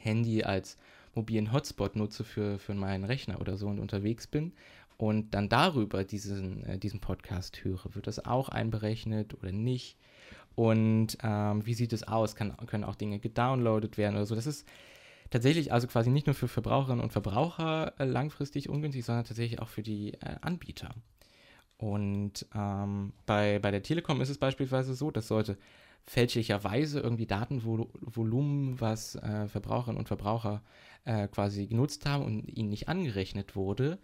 Handy als mobilen Hotspot nutze für, für meinen Rechner oder so und unterwegs bin und dann darüber diesen, äh, diesen Podcast höre? Wird das auch einberechnet oder nicht? Und ähm, wie sieht es aus? Kann, können auch Dinge gedownloadet werden oder so? Das ist tatsächlich also quasi nicht nur für Verbraucherinnen und Verbraucher äh, langfristig ungünstig, sondern tatsächlich auch für die äh, Anbieter. Und ähm, bei, bei der Telekom ist es beispielsweise so, dass sollte fälschlicherweise irgendwie Datenvolumen, was äh, Verbraucherinnen und Verbraucher äh, quasi genutzt haben und ihnen nicht angerechnet wurde,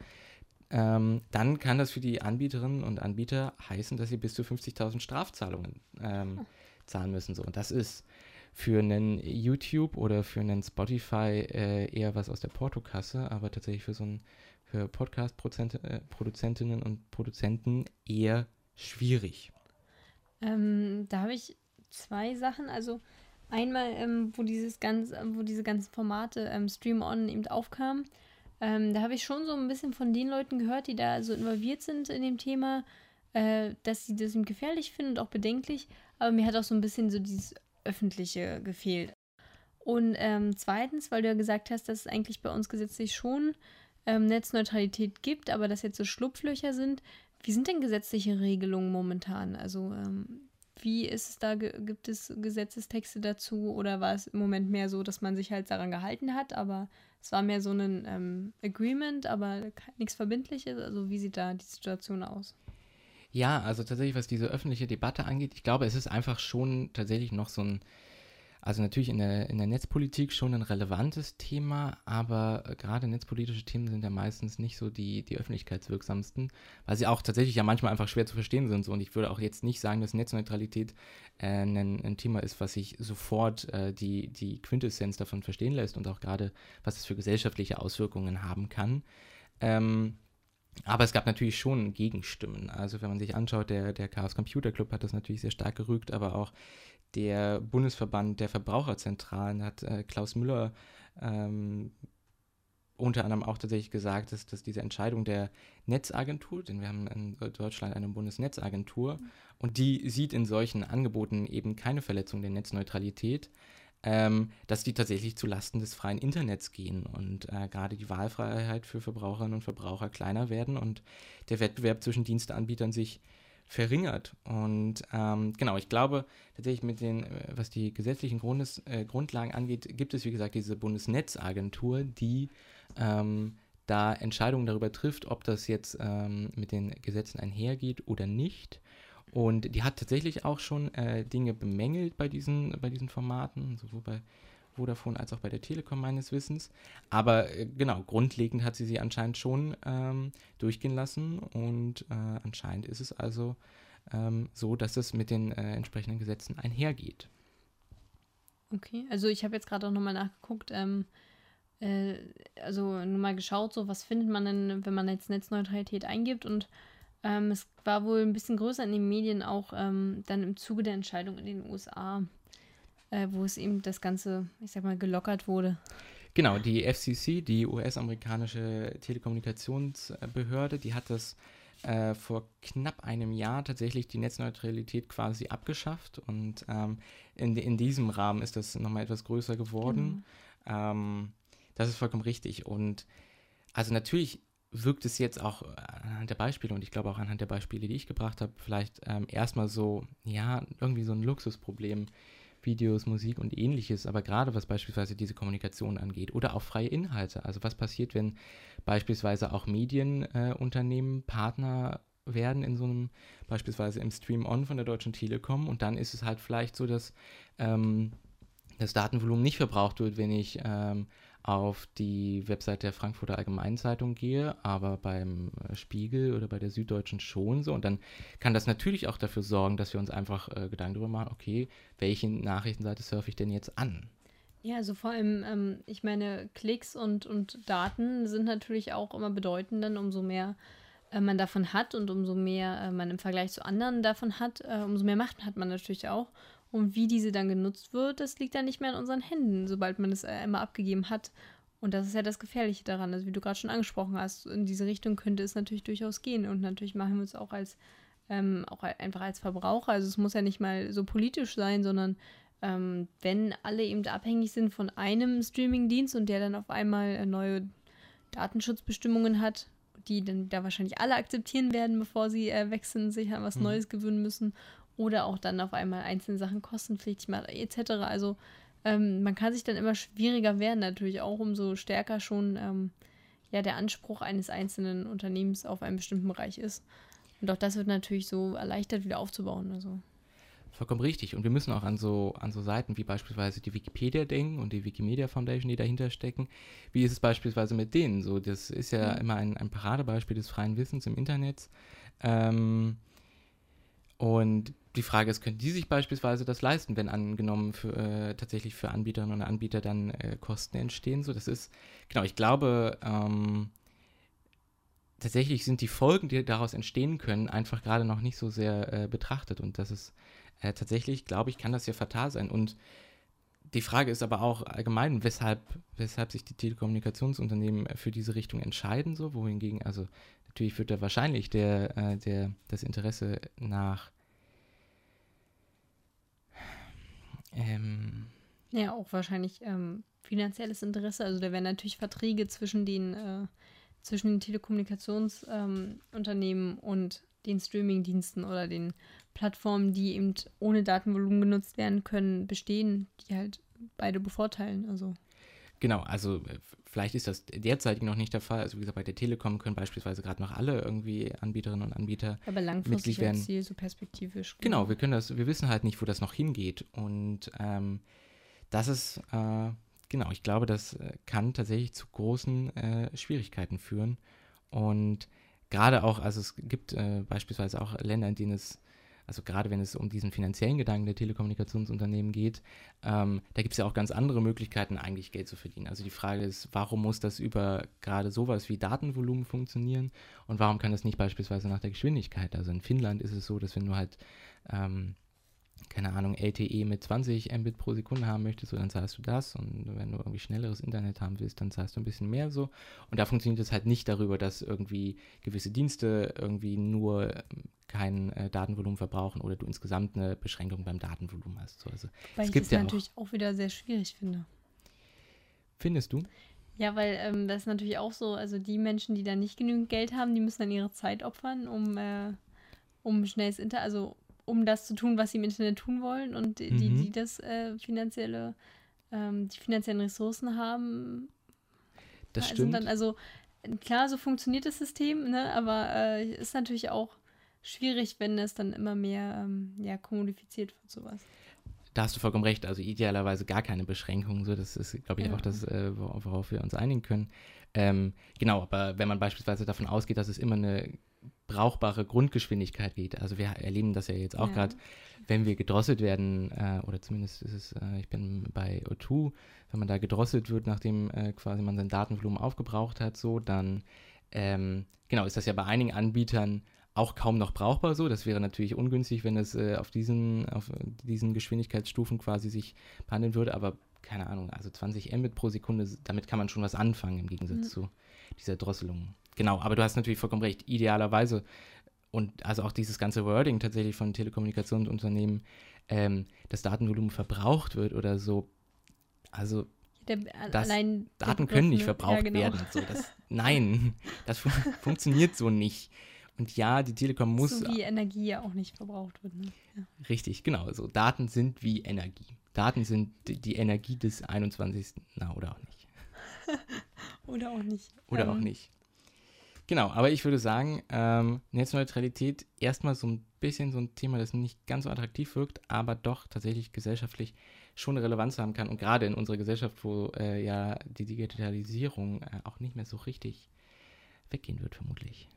ähm, dann kann das für die Anbieterinnen und Anbieter heißen, dass sie bis zu 50.000 Strafzahlungen ähm, hm. zahlen müssen. So. Und das ist für einen YouTube oder für einen Spotify äh, eher was aus der Portokasse, aber tatsächlich für so ein für Podcast-Produzentinnen äh, und Produzenten eher schwierig. Ähm, da habe ich zwei Sachen. Also einmal, ähm, wo dieses ganz, wo diese ganzen Formate ähm, Stream On eben aufkamen, ähm, da habe ich schon so ein bisschen von den Leuten gehört, die da so involviert sind in dem Thema, äh, dass sie das gefährlich finden und auch bedenklich. Aber mir hat auch so ein bisschen so dieses Öffentliche gefehlt. Und ähm, zweitens, weil du ja gesagt hast, dass es eigentlich bei uns gesetzlich schon ähm, Netzneutralität gibt, aber dass jetzt so Schlupflöcher sind. Wie sind denn gesetzliche Regelungen momentan? Also ähm, wie ist es da? Gibt es Gesetzestexte dazu oder war es im Moment mehr so, dass man sich halt daran gehalten hat, aber es war mehr so ein ähm, Agreement, aber nichts Verbindliches? Also wie sieht da die Situation aus? Ja, also tatsächlich, was diese öffentliche Debatte angeht, ich glaube, es ist einfach schon tatsächlich noch so ein also natürlich in der, in der Netzpolitik schon ein relevantes Thema, aber äh, gerade netzpolitische Themen sind ja meistens nicht so die, die öffentlichkeitswirksamsten, weil sie auch tatsächlich ja manchmal einfach schwer zu verstehen sind. So. Und ich würde auch jetzt nicht sagen, dass Netzneutralität äh, ein, ein, Thema ist, was sich sofort äh, die, die Quintessenz davon verstehen lässt und auch gerade, was es für gesellschaftliche Auswirkungen haben kann. Ähm, aber es gab natürlich schon Gegenstimmen. Also wenn man sich anschaut, der, der Chaos Computer Club hat das natürlich sehr stark gerügt, aber auch der Bundesverband der Verbraucherzentralen hat äh, Klaus Müller ähm, unter anderem auch tatsächlich gesagt, dass, dass diese Entscheidung der Netzagentur, denn wir haben in Deutschland eine Bundesnetzagentur mhm. und die sieht in solchen Angeboten eben keine Verletzung der Netzneutralität, ähm, dass die tatsächlich zu Lasten des freien Internets gehen und äh, gerade die Wahlfreiheit für Verbraucherinnen und Verbraucher kleiner werden und der Wettbewerb zwischen Diensteanbietern sich verringert. Und ähm, genau, ich glaube tatsächlich mit den, äh, was die gesetzlichen Grundes, äh, Grundlagen angeht, gibt es wie gesagt diese Bundesnetzagentur, die ähm, da Entscheidungen darüber trifft, ob das jetzt ähm, mit den Gesetzen einhergeht oder nicht. Und die hat tatsächlich auch schon äh, Dinge bemängelt bei diesen, bei diesen Formaten, sowohl bei Vodafone als auch bei der Telekom meines Wissens. Aber äh, genau, grundlegend hat sie sie anscheinend schon ähm, durchgehen lassen und äh, anscheinend ist es also ähm, so, dass es mit den äh, entsprechenden Gesetzen einhergeht. Okay, also ich habe jetzt gerade auch nochmal nachgeguckt, ähm, äh, also nur mal geschaut, so was findet man denn, wenn man jetzt Netzneutralität eingibt und ähm, es war wohl ein bisschen größer in den Medien auch ähm, dann im Zuge der Entscheidung in den USA äh, wo es eben das Ganze, ich sag mal, gelockert wurde. Genau, die FCC, die US-amerikanische Telekommunikationsbehörde, die hat das äh, vor knapp einem Jahr tatsächlich die Netzneutralität quasi abgeschafft und ähm, in, in diesem Rahmen ist das nochmal etwas größer geworden. Genau. Ähm, das ist vollkommen richtig und also natürlich wirkt es jetzt auch anhand der Beispiele und ich glaube auch anhand der Beispiele, die ich gebracht habe, vielleicht ähm, erstmal so, ja, irgendwie so ein Luxusproblem Videos, Musik und ähnliches, aber gerade was beispielsweise diese Kommunikation angeht oder auch freie Inhalte. Also was passiert, wenn beispielsweise auch Medienunternehmen äh, Partner werden in so einem, beispielsweise im Stream-On von der Deutschen Telekom und dann ist es halt vielleicht so, dass ähm, das Datenvolumen nicht verbraucht wird, wenn ich ähm, auf die Website der Frankfurter Allgemeinen Zeitung gehe, aber beim äh, Spiegel oder bei der Süddeutschen schon so. Und dann kann das natürlich auch dafür sorgen, dass wir uns einfach äh, Gedanken darüber machen, okay, welche Nachrichtenseite surfe ich denn jetzt an? Ja, also vor allem, ähm, ich meine, Klicks und, und Daten sind natürlich auch immer bedeutend, dann umso mehr äh, man davon hat und umso mehr äh, man im Vergleich zu anderen davon hat, äh, umso mehr Macht hat man natürlich auch. Und wie diese dann genutzt wird, das liegt dann nicht mehr in unseren Händen, sobald man es äh, einmal abgegeben hat. Und das ist ja das Gefährliche daran. Also wie du gerade schon angesprochen hast, in diese Richtung könnte es natürlich durchaus gehen. Und natürlich machen wir es auch als ähm, auch einfach als Verbraucher. Also es muss ja nicht mal so politisch sein, sondern ähm, wenn alle eben abhängig sind von einem Streamingdienst und der dann auf einmal äh, neue Datenschutzbestimmungen hat, die dann da wahrscheinlich alle akzeptieren werden, bevor sie äh, wechseln, sich an was mhm. Neues gewöhnen müssen oder auch dann auf einmal einzelne Sachen kostenpflichtig machen, etc. Also ähm, man kann sich dann immer schwieriger werden, natürlich auch umso stärker schon ähm, ja der Anspruch eines einzelnen Unternehmens auf einen bestimmten Bereich ist. Und auch das wird natürlich so erleichtert wieder aufzubauen. Also. Vollkommen richtig. Und wir müssen auch an so, an so Seiten wie beispielsweise die Wikipedia denken und die Wikimedia Foundation, die dahinter stecken. Wie ist es beispielsweise mit denen? So, das ist ja mhm. immer ein, ein Paradebeispiel des freien Wissens im Internet. Ähm, und die Frage ist, können die sich beispielsweise das leisten, wenn angenommen für, äh, tatsächlich für Anbieterinnen und Anbieter dann äh, Kosten entstehen? So, das ist, genau, ich glaube, ähm, tatsächlich sind die Folgen, die daraus entstehen können, einfach gerade noch nicht so sehr äh, betrachtet. Und das ist äh, tatsächlich, glaube ich, kann das ja fatal sein. Und die Frage ist aber auch allgemein, weshalb, weshalb sich die Telekommunikationsunternehmen für diese Richtung entscheiden, so, wohingegen, also natürlich wird da wahrscheinlich der, äh, der, das Interesse nach ähm, ja, auch wahrscheinlich ähm, finanzielles Interesse. Also da werden natürlich Verträge zwischen den, äh, zwischen den Telekommunikationsunternehmen ähm, und den Streamingdiensten oder den Plattformen, die eben ohne Datenvolumen genutzt werden können, bestehen, die halt beide bevorteilen. Also. Genau, also äh, vielleicht ist das derzeit noch nicht der Fall. Also wie gesagt, bei der Telekom können beispielsweise gerade noch alle irgendwie Anbieterinnen und Anbieter Aber langfristig werden. Ziel, so perspektivisch. Genau. genau, wir können das, wir wissen halt nicht, wo das noch hingeht. Und ähm, das ist, äh, genau, ich glaube, das äh, kann tatsächlich zu großen äh, Schwierigkeiten führen. Und gerade auch, also es gibt äh, beispielsweise auch Länder, in denen es also gerade wenn es um diesen finanziellen Gedanken der Telekommunikationsunternehmen geht, ähm, da gibt es ja auch ganz andere Möglichkeiten, eigentlich Geld zu verdienen. Also die Frage ist, warum muss das über gerade sowas wie Datenvolumen funktionieren und warum kann das nicht beispielsweise nach der Geschwindigkeit? Also in Finnland ist es so, dass wenn du halt ähm, keine Ahnung, LTE mit 20 Mbit pro Sekunde haben möchtest, so, dann zahlst du das. Und wenn du irgendwie schnelleres Internet haben willst, dann zahlst du ein bisschen mehr so. Und da funktioniert es halt nicht darüber, dass irgendwie gewisse Dienste irgendwie nur ähm, kein äh, Datenvolumen verbrauchen oder du insgesamt eine Beschränkung beim Datenvolumen hast. So, also, weil ich das ja natürlich auch. auch. wieder sehr schwierig finde. Findest du? Ja, weil ähm, das ist natürlich auch so, also die Menschen, die da nicht genügend Geld haben, die müssen dann ihre Zeit opfern, um, äh, um schnelles Internet, also um das zu tun, was sie im Internet tun wollen und die, mhm. die das äh, finanzielle, ähm, die finanziellen Ressourcen haben, das stimmt. dann also klar, so funktioniert das System, ne? aber äh, ist natürlich auch schwierig, wenn es dann immer mehr ähm, ja, kommodifiziert wird, sowas. Da hast du vollkommen recht. Also idealerweise gar keine Beschränkungen. So, das ist, glaube ich, ja. auch das, äh, worauf wir uns einigen können. Ähm, genau, aber wenn man beispielsweise davon ausgeht, dass es immer eine brauchbare Grundgeschwindigkeit geht. Also wir erleben das ja jetzt auch ja. gerade, wenn wir gedrosselt werden, äh, oder zumindest ist es, äh, ich bin bei O2, wenn man da gedrosselt wird, nachdem äh, quasi man sein Datenvolumen aufgebraucht hat, so, dann ähm, genau, ist das ja bei einigen Anbietern auch kaum noch brauchbar so. Das wäre natürlich ungünstig, wenn es äh, auf, diesen, auf diesen Geschwindigkeitsstufen quasi sich behandeln würde, aber keine Ahnung, also 20 Mbit pro Sekunde, damit kann man schon was anfangen im Gegensatz mhm. zu dieser Drosselung. Genau, aber du hast natürlich vollkommen recht. Idealerweise und also auch dieses ganze Wording tatsächlich von Telekommunikationsunternehmen, ähm, das Datenvolumen verbraucht wird oder so. Also der, das, Daten können nicht verbraucht ja, genau. werden. So, das, nein, das fun funktioniert so nicht. Und ja, die Telekom muss. So wie Energie ja auch nicht verbraucht wird. Ne? Ja. Richtig, genau. Also Daten sind wie Energie. Daten sind die, die Energie des 21. Na, oder auch nicht. oder auch nicht. Oder ähm, auch nicht. Genau, aber ich würde sagen, ähm, Netzneutralität erstmal so ein bisschen so ein Thema, das nicht ganz so attraktiv wirkt, aber doch tatsächlich gesellschaftlich schon Relevanz haben kann. Und gerade in unserer Gesellschaft, wo äh, ja die Digitalisierung äh, auch nicht mehr so richtig weggehen wird, vermutlich.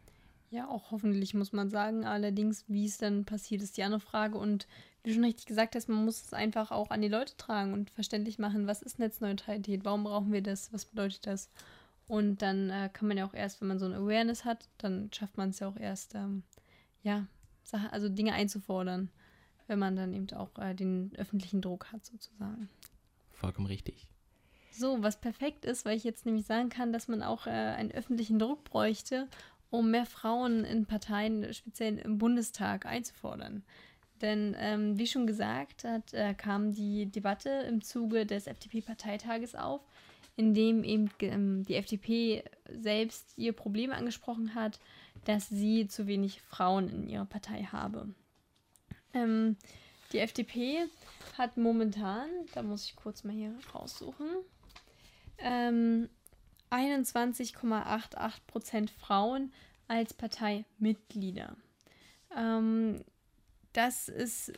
Ja, auch hoffentlich muss man sagen. Allerdings, wie es dann passiert, ist die andere Frage. Und wie du schon richtig gesagt hast, man muss es einfach auch an die Leute tragen und verständlich machen, was ist Netzneutralität, warum brauchen wir das, was bedeutet das. Und dann äh, kann man ja auch erst, wenn man so eine Awareness hat, dann schafft man es ja auch erst, ähm, ja, Sache, also Dinge einzufordern, wenn man dann eben auch äh, den öffentlichen Druck hat, sozusagen. Vollkommen richtig. So, was perfekt ist, weil ich jetzt nämlich sagen kann, dass man auch äh, einen öffentlichen Druck bräuchte, um mehr Frauen in Parteien, speziell im Bundestag, einzufordern. Denn ähm, wie schon gesagt, hat, äh, kam die Debatte im Zuge des FDP-Parteitages auf, in dem eben ähm, die FDP selbst ihr Problem angesprochen hat, dass sie zu wenig Frauen in ihrer Partei habe. Ähm, die FDP hat momentan, da muss ich kurz mal hier raussuchen, ähm, 21,88% Frauen als Parteimitglieder. Ähm, das ist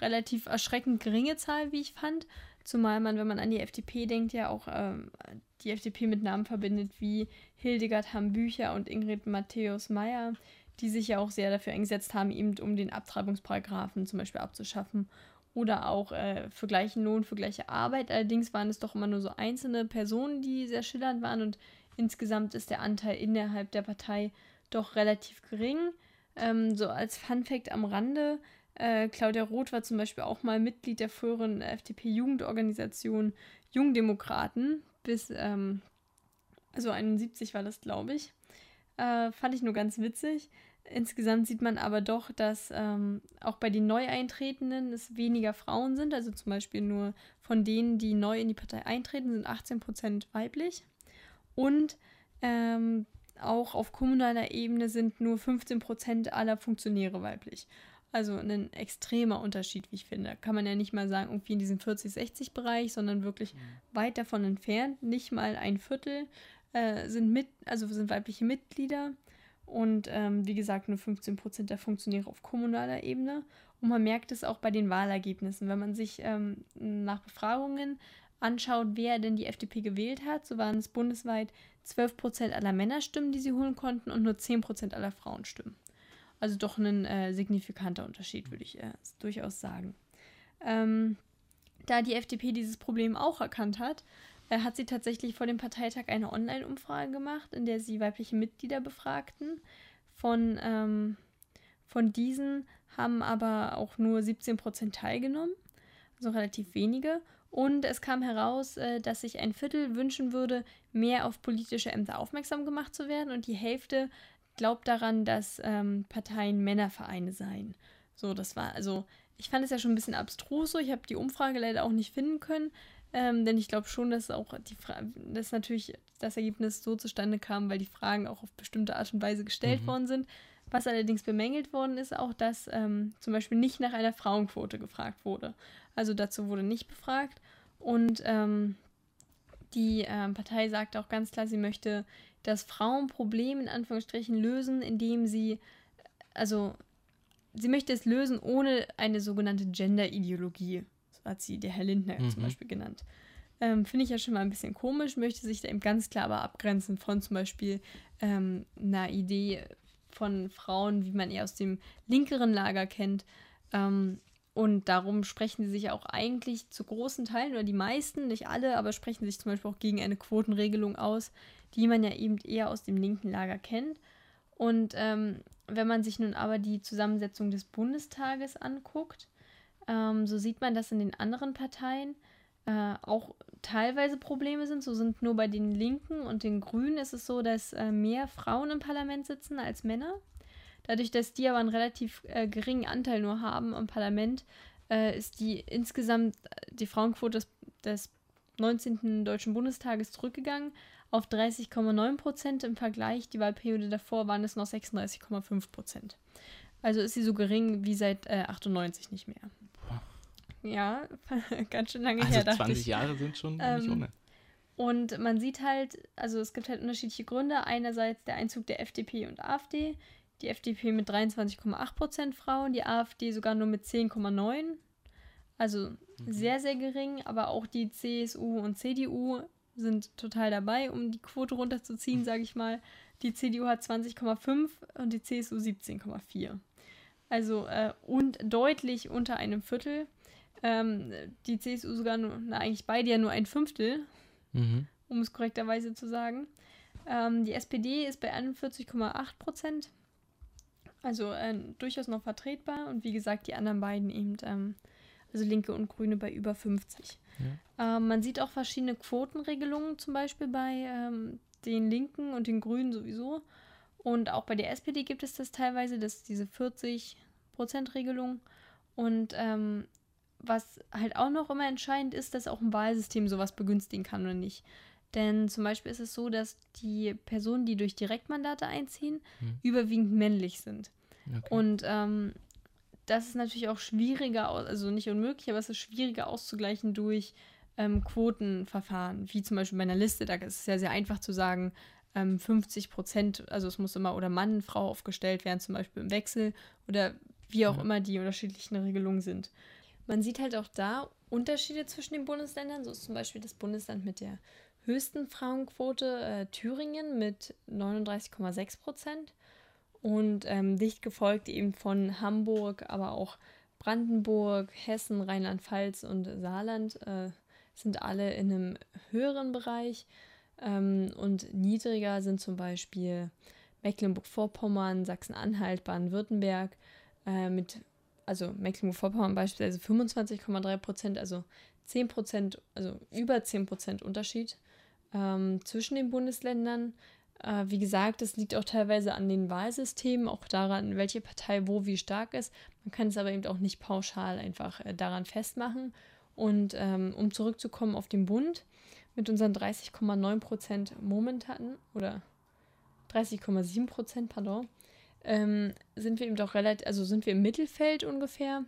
relativ erschreckend geringe Zahl, wie ich fand. Zumal man, wenn man an die FDP denkt, ja auch ähm, die FDP mit Namen verbindet wie Hildegard Hambücher und Ingrid Matthäus Meyer, die sich ja auch sehr dafür eingesetzt haben, eben um den Abtreibungsparagraphen zum Beispiel abzuschaffen. Oder auch äh, für gleichen Lohn, für gleiche Arbeit. Allerdings waren es doch immer nur so einzelne Personen, die sehr schillernd waren und insgesamt ist der Anteil innerhalb der Partei doch relativ gering. Ähm, so als Fun Fact am Rande, äh, Claudia Roth war zum Beispiel auch mal Mitglied der früheren FDP-Jugendorganisation Jungdemokraten bis, ähm, also 71 war das, glaube ich. Äh, fand ich nur ganz witzig. Insgesamt sieht man aber doch, dass ähm, auch bei den Neueintretenden es weniger Frauen sind. Also zum Beispiel nur von denen, die neu in die Partei eintreten, sind 18% weiblich. Und ähm, auch auf kommunaler Ebene sind nur 15% aller Funktionäre weiblich. Also ein extremer Unterschied, wie ich finde. Kann man ja nicht mal sagen, irgendwie in diesem 40-60-Bereich, sondern wirklich mhm. weit davon entfernt. Nicht mal ein Viertel äh, sind mit, also sind weibliche Mitglieder und ähm, wie gesagt nur 15% der Funktionäre auf kommunaler Ebene. Und man merkt es auch bei den Wahlergebnissen. Wenn man sich ähm, nach Befragungen anschaut, wer denn die FDP gewählt hat, so waren es bundesweit 12% aller Männerstimmen, die sie holen konnten und nur 10% aller Frauenstimmen. Also doch ein äh, signifikanter Unterschied, würde ich äh, durchaus sagen. Ähm, da die FDP dieses Problem auch erkannt hat, äh, hat sie tatsächlich vor dem Parteitag eine Online-Umfrage gemacht, in der sie weibliche Mitglieder befragten. Von, ähm, von diesen haben aber auch nur 17% teilgenommen, also relativ wenige. Und es kam heraus, äh, dass sich ein Viertel wünschen würde, mehr auf politische Ämter aufmerksam gemacht zu werden und die Hälfte glaubt daran, dass ähm, Parteien Männervereine seien. So, das war, also ich fand es ja schon ein bisschen abstrus so. Ich habe die Umfrage leider auch nicht finden können, ähm, denn ich glaube schon, dass auch die Fra dass natürlich das Ergebnis so zustande kam, weil die Fragen auch auf bestimmte Art und Weise gestellt mhm. worden sind. Was allerdings bemängelt worden ist, auch, dass ähm, zum Beispiel nicht nach einer Frauenquote gefragt wurde. Also dazu wurde nicht befragt. Und ähm, die ähm, Partei sagt auch ganz klar, sie möchte das Frauenproblem in Anführungsstrichen lösen, indem sie, also sie möchte es lösen ohne eine sogenannte Gender-Ideologie. So hat sie der Herr Lindner mhm. zum Beispiel genannt. Ähm, Finde ich ja schon mal ein bisschen komisch, möchte sich da eben ganz klar aber abgrenzen von zum Beispiel ähm, einer Idee von Frauen, wie man eher aus dem linkeren Lager kennt. Ähm, und darum sprechen sie sich auch eigentlich zu großen Teilen, oder die meisten, nicht alle, aber sprechen sich zum Beispiel auch gegen eine Quotenregelung aus, die man ja eben eher aus dem linken Lager kennt. Und ähm, wenn man sich nun aber die Zusammensetzung des Bundestages anguckt, ähm, so sieht man, dass in den anderen Parteien äh, auch teilweise Probleme sind. So sind nur bei den Linken und den Grünen ist es so, dass äh, mehr Frauen im Parlament sitzen als Männer. Dadurch, dass die aber einen relativ äh, geringen Anteil nur haben im Parlament, äh, ist die insgesamt die Frauenquote des, des 19. Deutschen Bundestages zurückgegangen auf 30,9 Prozent. Im Vergleich, die Wahlperiode davor waren es noch 36,5 Prozent. Also ist sie so gering wie seit äh, 98 nicht mehr. Boah. Ja, ganz schön lange also her. 20 ich. Jahre sind schon ähm, nicht ohne. Und man sieht halt, also es gibt halt unterschiedliche Gründe. Einerseits der Einzug der FDP und AfD. Die FDP mit 23,8% Frauen, die AfD sogar nur mit 10,9%. Also mhm. sehr, sehr gering. Aber auch die CSU und CDU sind total dabei, um die Quote runterzuziehen, sage ich mal. Die CDU hat 20,5 und die CSU 17,4. Also äh, und deutlich unter einem Viertel. Ähm, die CSU sogar nur, na, eigentlich beide ja nur ein Fünftel, Mhm. um es korrekterweise zu sagen. Ähm, die SPD ist bei 41,8 Prozent. Also äh, durchaus noch vertretbar. Und wie gesagt, die anderen beiden eben, ähm, also Linke und Grüne bei über 50. Ähm, man sieht auch verschiedene Quotenregelungen, zum Beispiel bei ähm, den Linken und den Grünen sowieso. Und auch bei der SPD gibt es das teilweise, das ist diese 40%-Regelung. Und ähm, was halt auch noch immer entscheidend ist, dass auch ein Wahlsystem sowas begünstigen kann oder nicht. Denn zum Beispiel ist es so, dass die Personen, die durch Direktmandate einziehen, Hm. überwiegend männlich sind. Okay. Und ähm, das ist natürlich auch schwieriger, also nicht unmöglich, aber es ist schwieriger auszugleichen durch ähm, Quotenverfahren, wie zum Beispiel bei einer Liste. Da ist es ja sehr einfach zu sagen, ähm, 50 Prozent, also es muss immer oder Mann, Frau aufgestellt werden, zum Beispiel im Wechsel oder wie auch Ja. immer die unterschiedlichen Regelungen sind. Man sieht halt auch da Unterschiede zwischen den Bundesländern. So ist zum Beispiel das Bundesland mit der höchsten Frauenquote äh, Thüringen mit 39,6 Prozent und ähm, dicht gefolgt eben von Hamburg, aber auch Brandenburg, Hessen, Rheinland-Pfalz und Saarland äh, sind alle in einem höheren Bereich ähm, und niedriger sind zum Beispiel Mecklenburg-Vorpommern, Sachsen-Anhalt, Baden-Württemberg äh, mit, also Mecklenburg-Vorpommern beispielsweise 25,3 Prozent, also 10 Prozent, also über 10 Prozent Unterschied ähm, zwischen den Bundesländern. Äh, wie gesagt, es liegt auch teilweise an den Wahlsystemen, auch daran, welche Partei wo wie stark ist. Man kann es aber eben auch nicht pauschal einfach äh, daran festmachen. Und ähm, um zurückzukommen auf den Bund, mit unseren 30,9 Prozent momentan oder 30,7 Prozent, pardon, ähm, sind wir eben doch relativ, also sind wir im Mittelfeld ungefähr.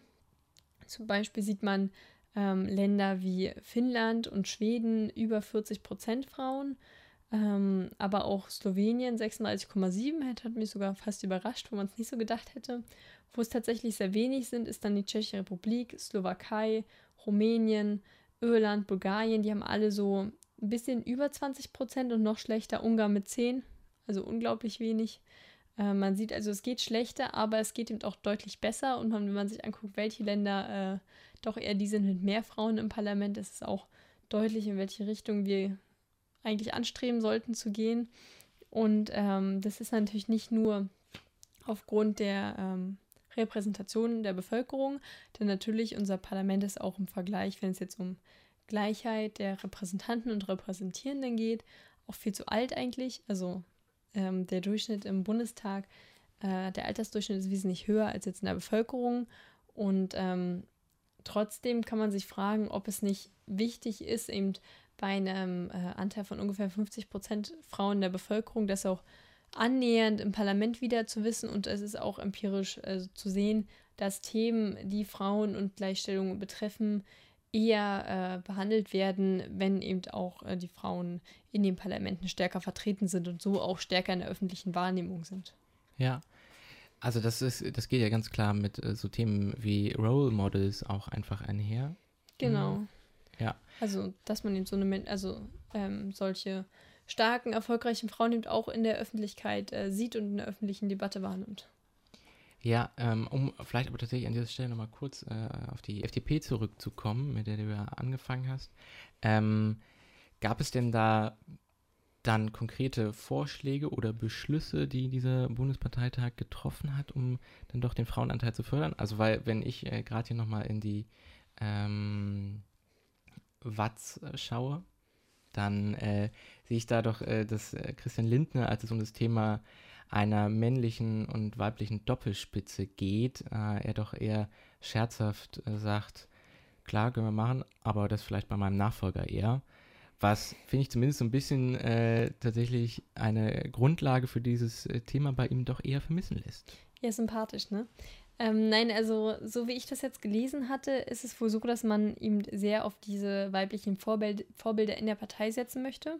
Zum Beispiel sieht man ähm, Länder wie Finnland und Schweden über 40 Prozent Frauen, ähm, aber auch Slowenien 36,7 hat, mich sogar fast überrascht, wo man es nicht so gedacht hätte. Wo es tatsächlich sehr wenig sind, ist dann die Tschechische Republik, Slowakei, Rumänien, Irland, Bulgarien, die haben alle so ein bisschen über 20 Prozent und noch schlechter Ungarn mit 10, also unglaublich wenig. Äh, man sieht also, es geht schlechter, aber es geht eben auch deutlich besser. Und man, wenn man sich anguckt, welche Länder äh, doch eher die sind mit mehr Frauen im Parlament, ist es auch deutlich, in welche Richtung wir eigentlich anstreben sollten zu gehen. Und ähm, das ist natürlich nicht nur aufgrund der ähm, Repräsentation der Bevölkerung, denn natürlich unser Parlament ist auch im Vergleich, wenn es jetzt um Gleichheit der Repräsentanten und Repräsentierenden geht, auch viel zu alt eigentlich. Also ähm, der Durchschnitt im Bundestag, äh, der Altersdurchschnitt ist wesentlich höher als jetzt in der Bevölkerung. Und ähm, trotzdem kann man sich fragen, ob es nicht wichtig ist, eben bei einem äh, Anteil von ungefähr 50 Prozent Frauen der Bevölkerung, das auch annähernd im Parlament wieder zu wissen. Und es ist auch empirisch äh, zu sehen, dass Themen, die Frauen und Gleichstellung betreffen, eher äh, behandelt werden, wenn eben auch äh, die Frauen in den Parlamenten stärker vertreten sind und so auch stärker in der öffentlichen Wahrnehmung sind. Ja. Also das ist, das geht ja ganz klar mit äh, so Themen wie Role Models auch einfach einher. Genau. Mhm. Ja. Also, dass man eben so eine, Men- also ähm, solche starken, erfolgreichen Frauen eben auch in der Öffentlichkeit äh, sieht und in der öffentlichen Debatte wahrnimmt. Ja, ähm, um vielleicht aber tatsächlich an dieser Stelle nochmal kurz äh, auf die FDP zurückzukommen, mit der du ja angefangen hast. Ähm, gab es denn da dann konkrete Vorschläge oder Beschlüsse, die dieser Bundesparteitag getroffen hat, um dann doch den Frauenanteil zu fördern? Also weil, wenn ich äh, gerade hier nochmal in die ähm, Watz äh, schaue, dann äh, sehe ich da doch, äh, dass äh, Christian Lindner, als es um das Thema einer männlichen und weiblichen Doppelspitze geht, äh, er doch eher scherzhaft äh, sagt, klar, können wir machen, aber das vielleicht bei meinem Nachfolger eher. Was, finde ich zumindest so ein bisschen äh, tatsächlich eine Grundlage für dieses äh, Thema bei ihm doch eher vermissen lässt. Ja, sympathisch, ne? Ähm, nein, also so wie ich das jetzt gelesen hatte, ist es wohl so, dass man eben sehr auf diese weiblichen Vorbild Vorbilder in der Partei setzen möchte.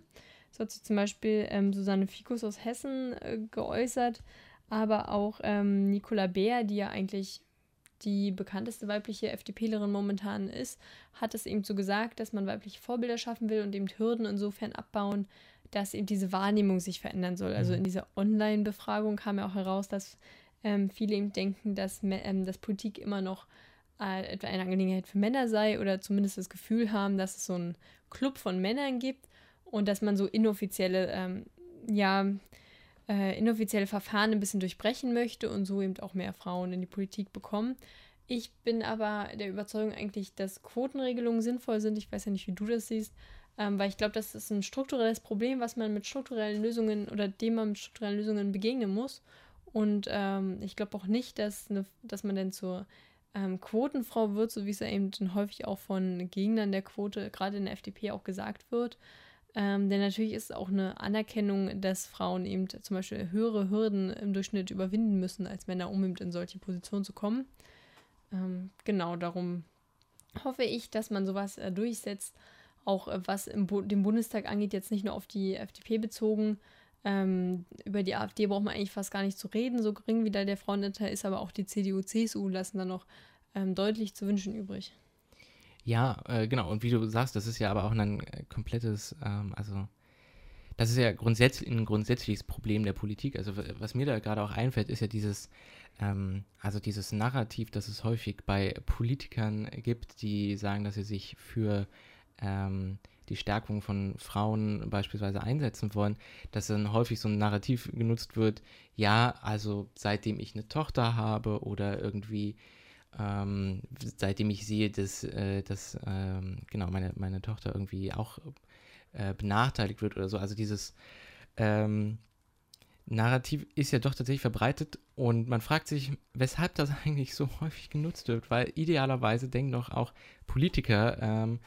So hat sich zum Beispiel ähm, Susanne Fikus aus Hessen äh, geäußert, aber auch ähm, Nicola Beer, die ja eigentlich die bekannteste weibliche FDPlerin momentan ist, hat es eben so gesagt, dass man weibliche Vorbilder schaffen will und eben Hürden insofern abbauen, dass eben diese Wahrnehmung sich verändern soll. Also Mhm. in dieser Online-Befragung kam ja auch heraus, dass ähm, viele eben denken, dass, ähm, dass Politik immer noch äh, etwa eine Angelegenheit für Männer sei oder zumindest das Gefühl haben, dass es so einen Club von Männern gibt und dass man so inoffizielle, ähm, ja, äh, inoffizielle Verfahren ein bisschen durchbrechen möchte und so eben auch mehr Frauen in die Politik bekommen. Ich bin aber der Überzeugung eigentlich, dass Quotenregelungen sinnvoll sind. Ich weiß ja nicht, wie du das siehst, ähm, weil ich glaube, das ist ein strukturelles Problem, was man mit strukturellen Lösungen oder dem man mit strukturellen Lösungen begegnen muss. Und ähm, ich glaube auch nicht, dass, eine, dass man denn zur ähm, Quotenfrau wird, so wie es ja eben häufig auch von Gegnern der Quote, gerade in der FDP, auch gesagt wird. Ähm, denn natürlich ist es auch eine Anerkennung, dass Frauen eben zum Beispiel höhere Hürden im Durchschnitt überwinden müssen als Männer, um eben in solche Positionen zu kommen. Ähm, genau, darum hoffe ich, dass man sowas äh, durchsetzt, auch äh, was im Bu den Bundestag angeht, jetzt nicht nur auf die FDP bezogen. Ähm, über die AfD braucht man eigentlich fast gar nicht zu reden, so gering wie da der Frauenanteil ist, aber auch die CDU, CSU lassen da noch ähm, deutlich zu wünschen übrig. Ja, äh, genau. Und wie du sagst, das ist ja aber auch ein äh, komplettes, ähm, also das ist ja grundsätzlich ein grundsätzliches Problem der Politik. Also was mir da gerade auch einfällt, ist ja dieses, ähm, also dieses Narrativ, das es häufig bei Politikern gibt, die sagen, dass sie sich für ähm, die Stärkung von Frauen beispielsweise einsetzen wollen, dass dann häufig so ein Narrativ genutzt wird, ja, also seitdem ich eine Tochter habe oder irgendwie ähm, seitdem ich sehe, dass, äh, dass ähm, genau meine, meine Tochter irgendwie auch äh, benachteiligt wird oder so. Also dieses ähm, Narrativ ist ja doch tatsächlich verbreitet und man fragt sich, weshalb das eigentlich so häufig genutzt wird, weil idealerweise denken doch auch Politiker ähm,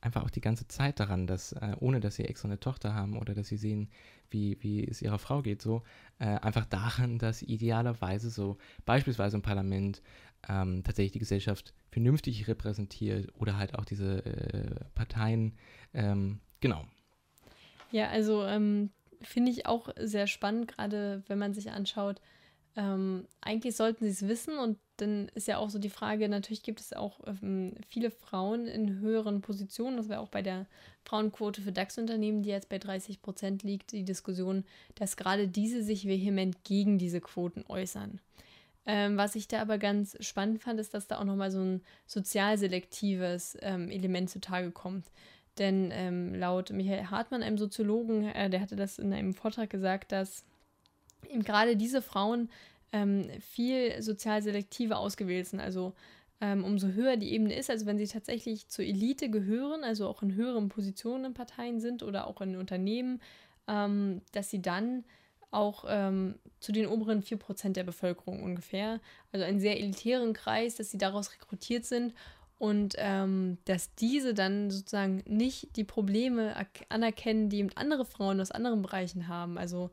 einfach auch die ganze Zeit daran, dass äh, ohne dass sie extra eine Tochter haben oder dass sie sehen, wie, wie es ihrer Frau geht, so äh, einfach daran, dass idealerweise so beispielsweise im Parlament ähm, tatsächlich die Gesellschaft vernünftig repräsentiert oder halt auch diese äh, Parteien, ähm, genau. Ja, also ähm, finde ich auch sehr spannend, gerade wenn man sich anschaut, ähm, eigentlich sollten sie es wissen und dann ist ja auch so die Frage, natürlich gibt es auch ähm, viele Frauen in höheren Positionen, das wäre auch bei der Frauenquote für DAX-Unternehmen, die jetzt bei 30 Prozent liegt, die Diskussion, dass gerade diese sich vehement gegen diese Quoten äußern. Ähm, was ich da aber ganz spannend fand, ist, dass da auch nochmal so ein sozial selektives ähm, Element zutage kommt. Denn ähm, laut Michael Hartmann, einem Soziologen, äh, der hatte das in einem Vortrag gesagt, dass eben gerade diese Frauen ähm, viel sozial selektiver ausgewählt sind. Also ähm, umso höher die Ebene ist, also wenn sie tatsächlich zur Elite gehören, also auch in höheren Positionen in Parteien sind oder auch in Unternehmen, ähm, dass sie dann auch ähm, zu den oberen 4% der Bevölkerung ungefähr, also einen sehr elitären Kreis, dass sie daraus rekrutiert sind und ähm, dass diese dann sozusagen nicht die Probleme anerkennen, die eben andere Frauen aus anderen Bereichen haben. Also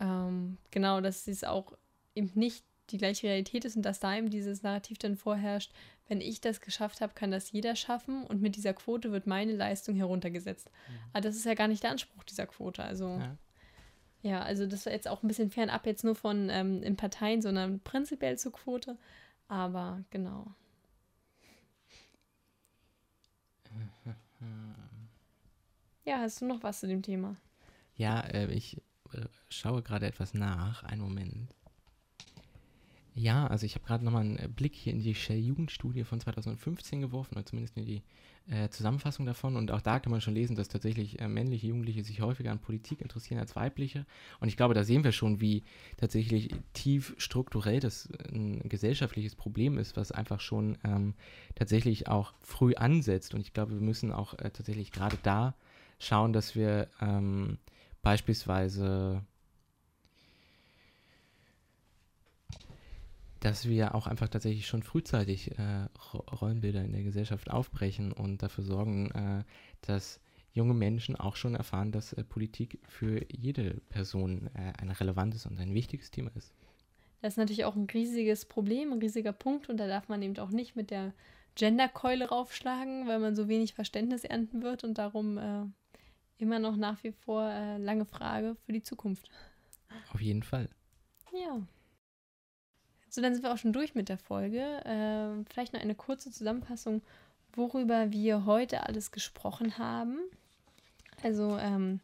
ähm, genau, dass es auch eben nicht die gleiche Realität ist und dass da eben dieses Narrativ dann vorherrscht, wenn ich das geschafft habe, kann das jeder schaffen und mit dieser Quote wird meine Leistung heruntergesetzt. Mhm. Aber das ist ja gar nicht der Anspruch dieser Quote. Also ja, ja also das war jetzt auch ein bisschen fernab jetzt nur von ähm, in Parteien, sondern prinzipiell zur Quote. Aber genau. Ja, hast du noch was zu dem Thema? Ja, äh, ich äh, schaue gerade etwas nach. Einen Moment. Ja, also ich habe gerade nochmal einen Blick hier in die Shell-Jugendstudie von 2015 geworfen, oder zumindest in die äh, Zusammenfassung davon. Und auch da kann man schon lesen, dass tatsächlich äh, männliche Jugendliche sich häufiger an Politik interessieren als weibliche. Und ich glaube, da sehen wir schon, wie tatsächlich tief strukturell das ein gesellschaftliches Problem ist, was einfach schon ähm, tatsächlich auch früh ansetzt. Und ich glaube, wir müssen auch äh, tatsächlich gerade da schauen, dass wir ähm, beispielsweise dass wir auch einfach tatsächlich schon frühzeitig äh, Rollenbilder in der Gesellschaft aufbrechen und dafür sorgen, äh, dass junge Menschen auch schon erfahren, dass äh, Politik für jede Person äh, ein relevantes und ein wichtiges Thema ist. Das ist natürlich auch ein riesiges Problem, ein riesiger Punkt und da darf man eben auch nicht mit der Genderkeule raufschlagen, weil man so wenig Verständnis ernten wird und darum äh, immer noch nach wie vor äh, lange Frage für die Zukunft. Auf jeden Fall. Ja. So, dann sind wir auch schon durch mit der Folge. Äh, vielleicht noch eine kurze Zusammenfassung, worüber wir heute alles gesprochen haben. Also, ähm,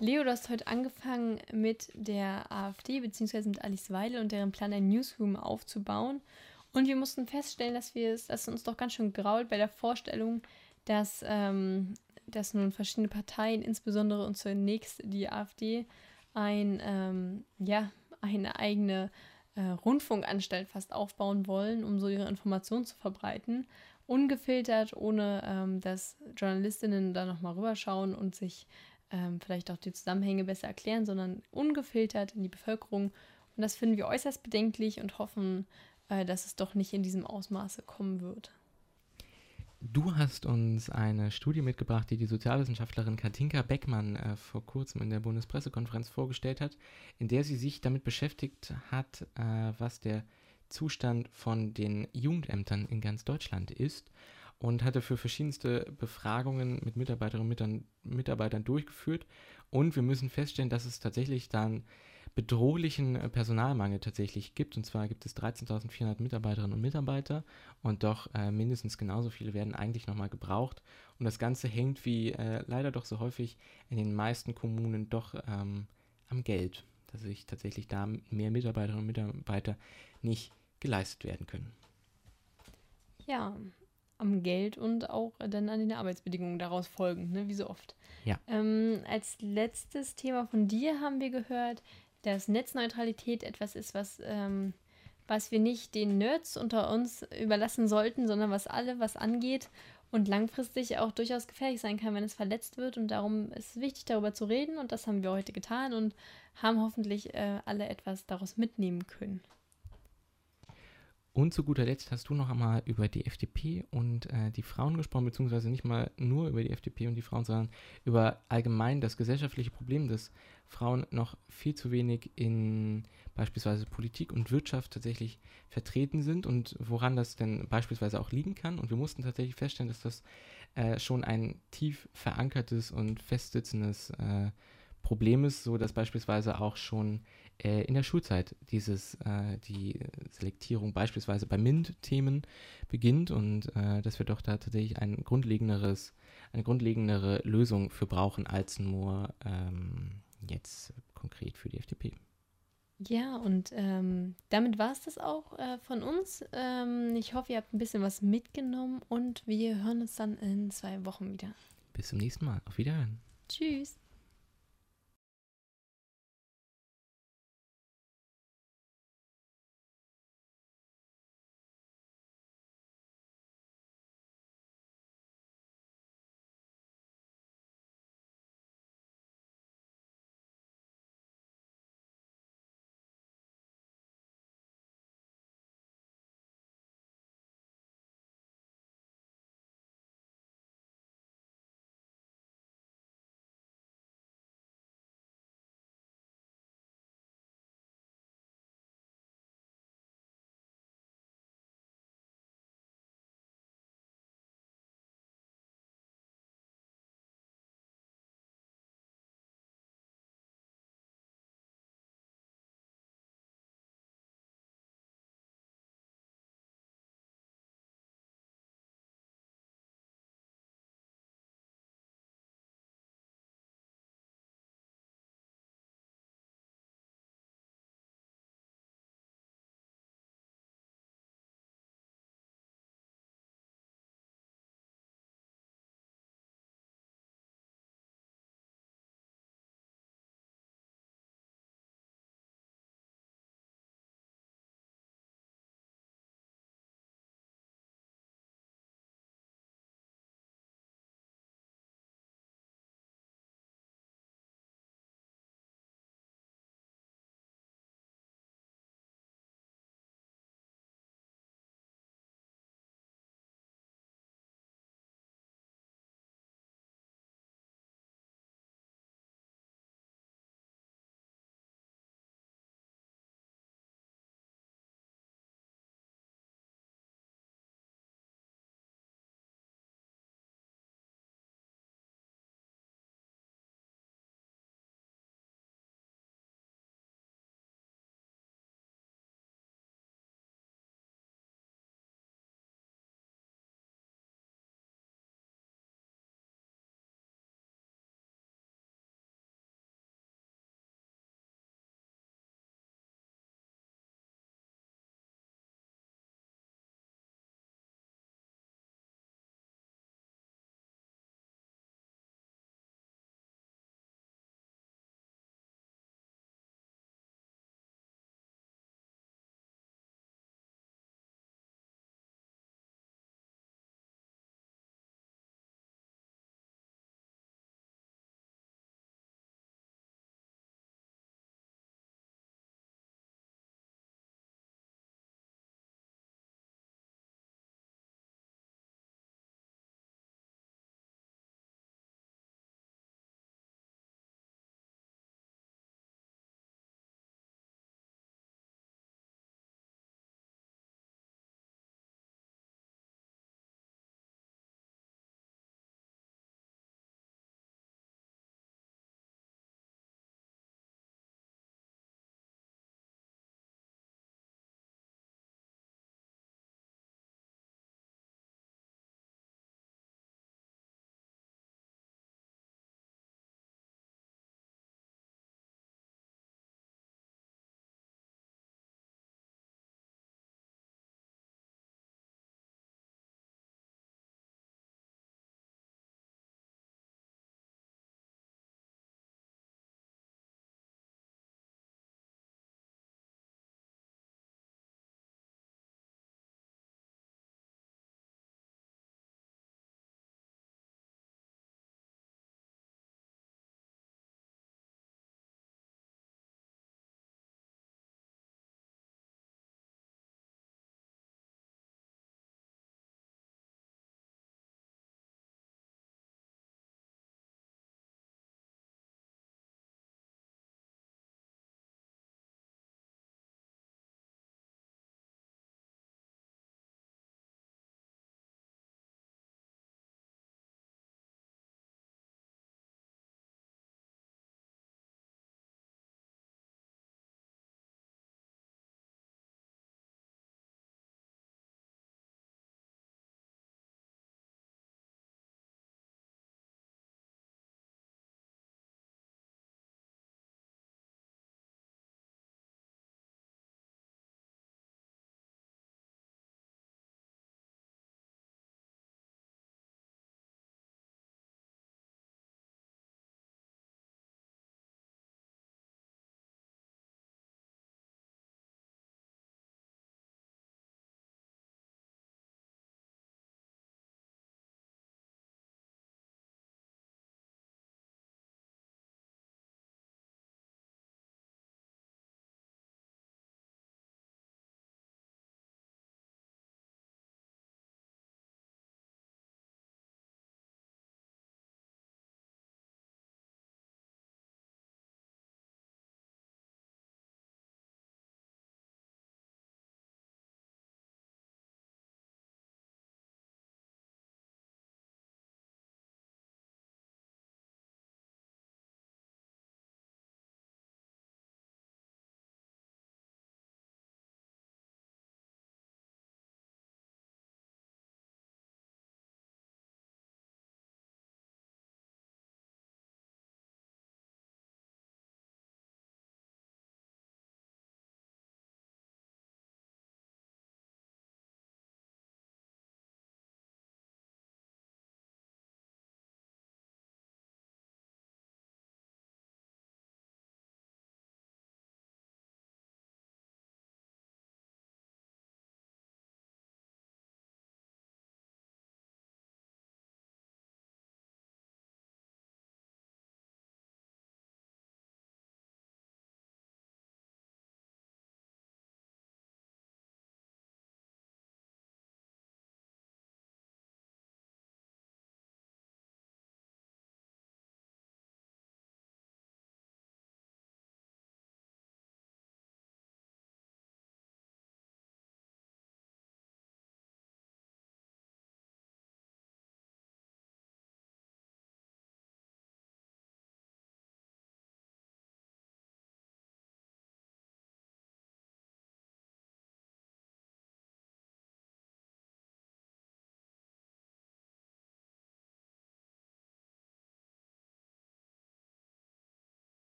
Leo, du hast heute angefangen mit der AfD bzw. mit Alice Weidel und deren Plan, ein Newsroom aufzubauen. Und wir mussten feststellen, dass wir es, dass uns doch ganz schön grault bei der Vorstellung, dass, ähm, dass nun verschiedene Parteien, insbesondere und zunächst die AfD, ein, ähm, ja, eine eigene äh, Rundfunkanstalt fast aufbauen wollen, um so ihre Informationen zu verbreiten. Ungefiltert, ohne ähm, dass Journalistinnen da nochmal rüberschauen und sich ähm, vielleicht auch die Zusammenhänge besser erklären, sondern ungefiltert in die Bevölkerung. Und das finden wir äußerst bedenklich und hoffen, äh, dass es doch nicht in diesem Ausmaße kommen wird. Du hast uns eine Studie mitgebracht, die die Sozialwissenschaftlerin Katinka Beckmann äh, vor kurzem in der Bundespressekonferenz vorgestellt hat, in der sie sich damit beschäftigt hat, äh, was der Zustand von den Jugendämtern in ganz Deutschland ist und hatte für verschiedenste Befragungen mit Mitarbeiterinnen und Mitarbeitern durchgeführt. Und wir müssen feststellen, dass es tatsächlich dann bedrohlichen äh, Personalmangel tatsächlich gibt. Und zwar gibt es 13.400 Mitarbeiterinnen und Mitarbeiter und doch äh, mindestens genauso viele werden eigentlich nochmal gebraucht. Und das Ganze hängt wie äh, leider doch so häufig in den meisten Kommunen doch ähm, am Geld, dass sich tatsächlich da mehr Mitarbeiterinnen und Mitarbeiter nicht geleistet werden können. Ja, am Geld und auch dann an den Arbeitsbedingungen daraus folgen, ne, wie so oft. Ja. Ähm, als letztes Thema von dir haben wir gehört, dass Netzneutralität etwas ist, was, ähm, was wir nicht den Nerds unter uns überlassen sollten, sondern was alle was angeht und langfristig auch durchaus gefährlich sein kann, wenn es verletzt wird. Und darum ist es wichtig, darüber zu reden. Und das haben wir heute getan und haben hoffentlich äh, alle etwas daraus mitnehmen können. Und zu guter Letzt hast du noch einmal über die FDP und äh, die Frauen gesprochen, beziehungsweise nicht mal nur über die FDP und die Frauen, sondern über allgemein das gesellschaftliche Problem, dass Frauen noch viel zu wenig in beispielsweise Politik und Wirtschaft tatsächlich vertreten sind und woran das denn beispielsweise auch liegen kann. Und wir mussten tatsächlich feststellen, dass das äh, schon ein tief verankertes und festsitzendes äh, Problem ist, so dass beispielsweise auch schon äh, in der Schulzeit dieses, äh, die Selektierung beispielsweise bei MINT-Themen beginnt und äh, dass wir doch da tatsächlich ein grundlegenderes, eine grundlegendere Lösung für brauchen als nur ähm, jetzt konkret für die FDP. Ja, und ähm, damit war es das auch äh, von uns. Ähm, ich hoffe, ihr habt ein bisschen was mitgenommen und wir hören uns dann in zwei Wochen wieder. Bis zum nächsten Mal. Auf Wiederhören. Tschüss.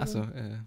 Achso, so. äh,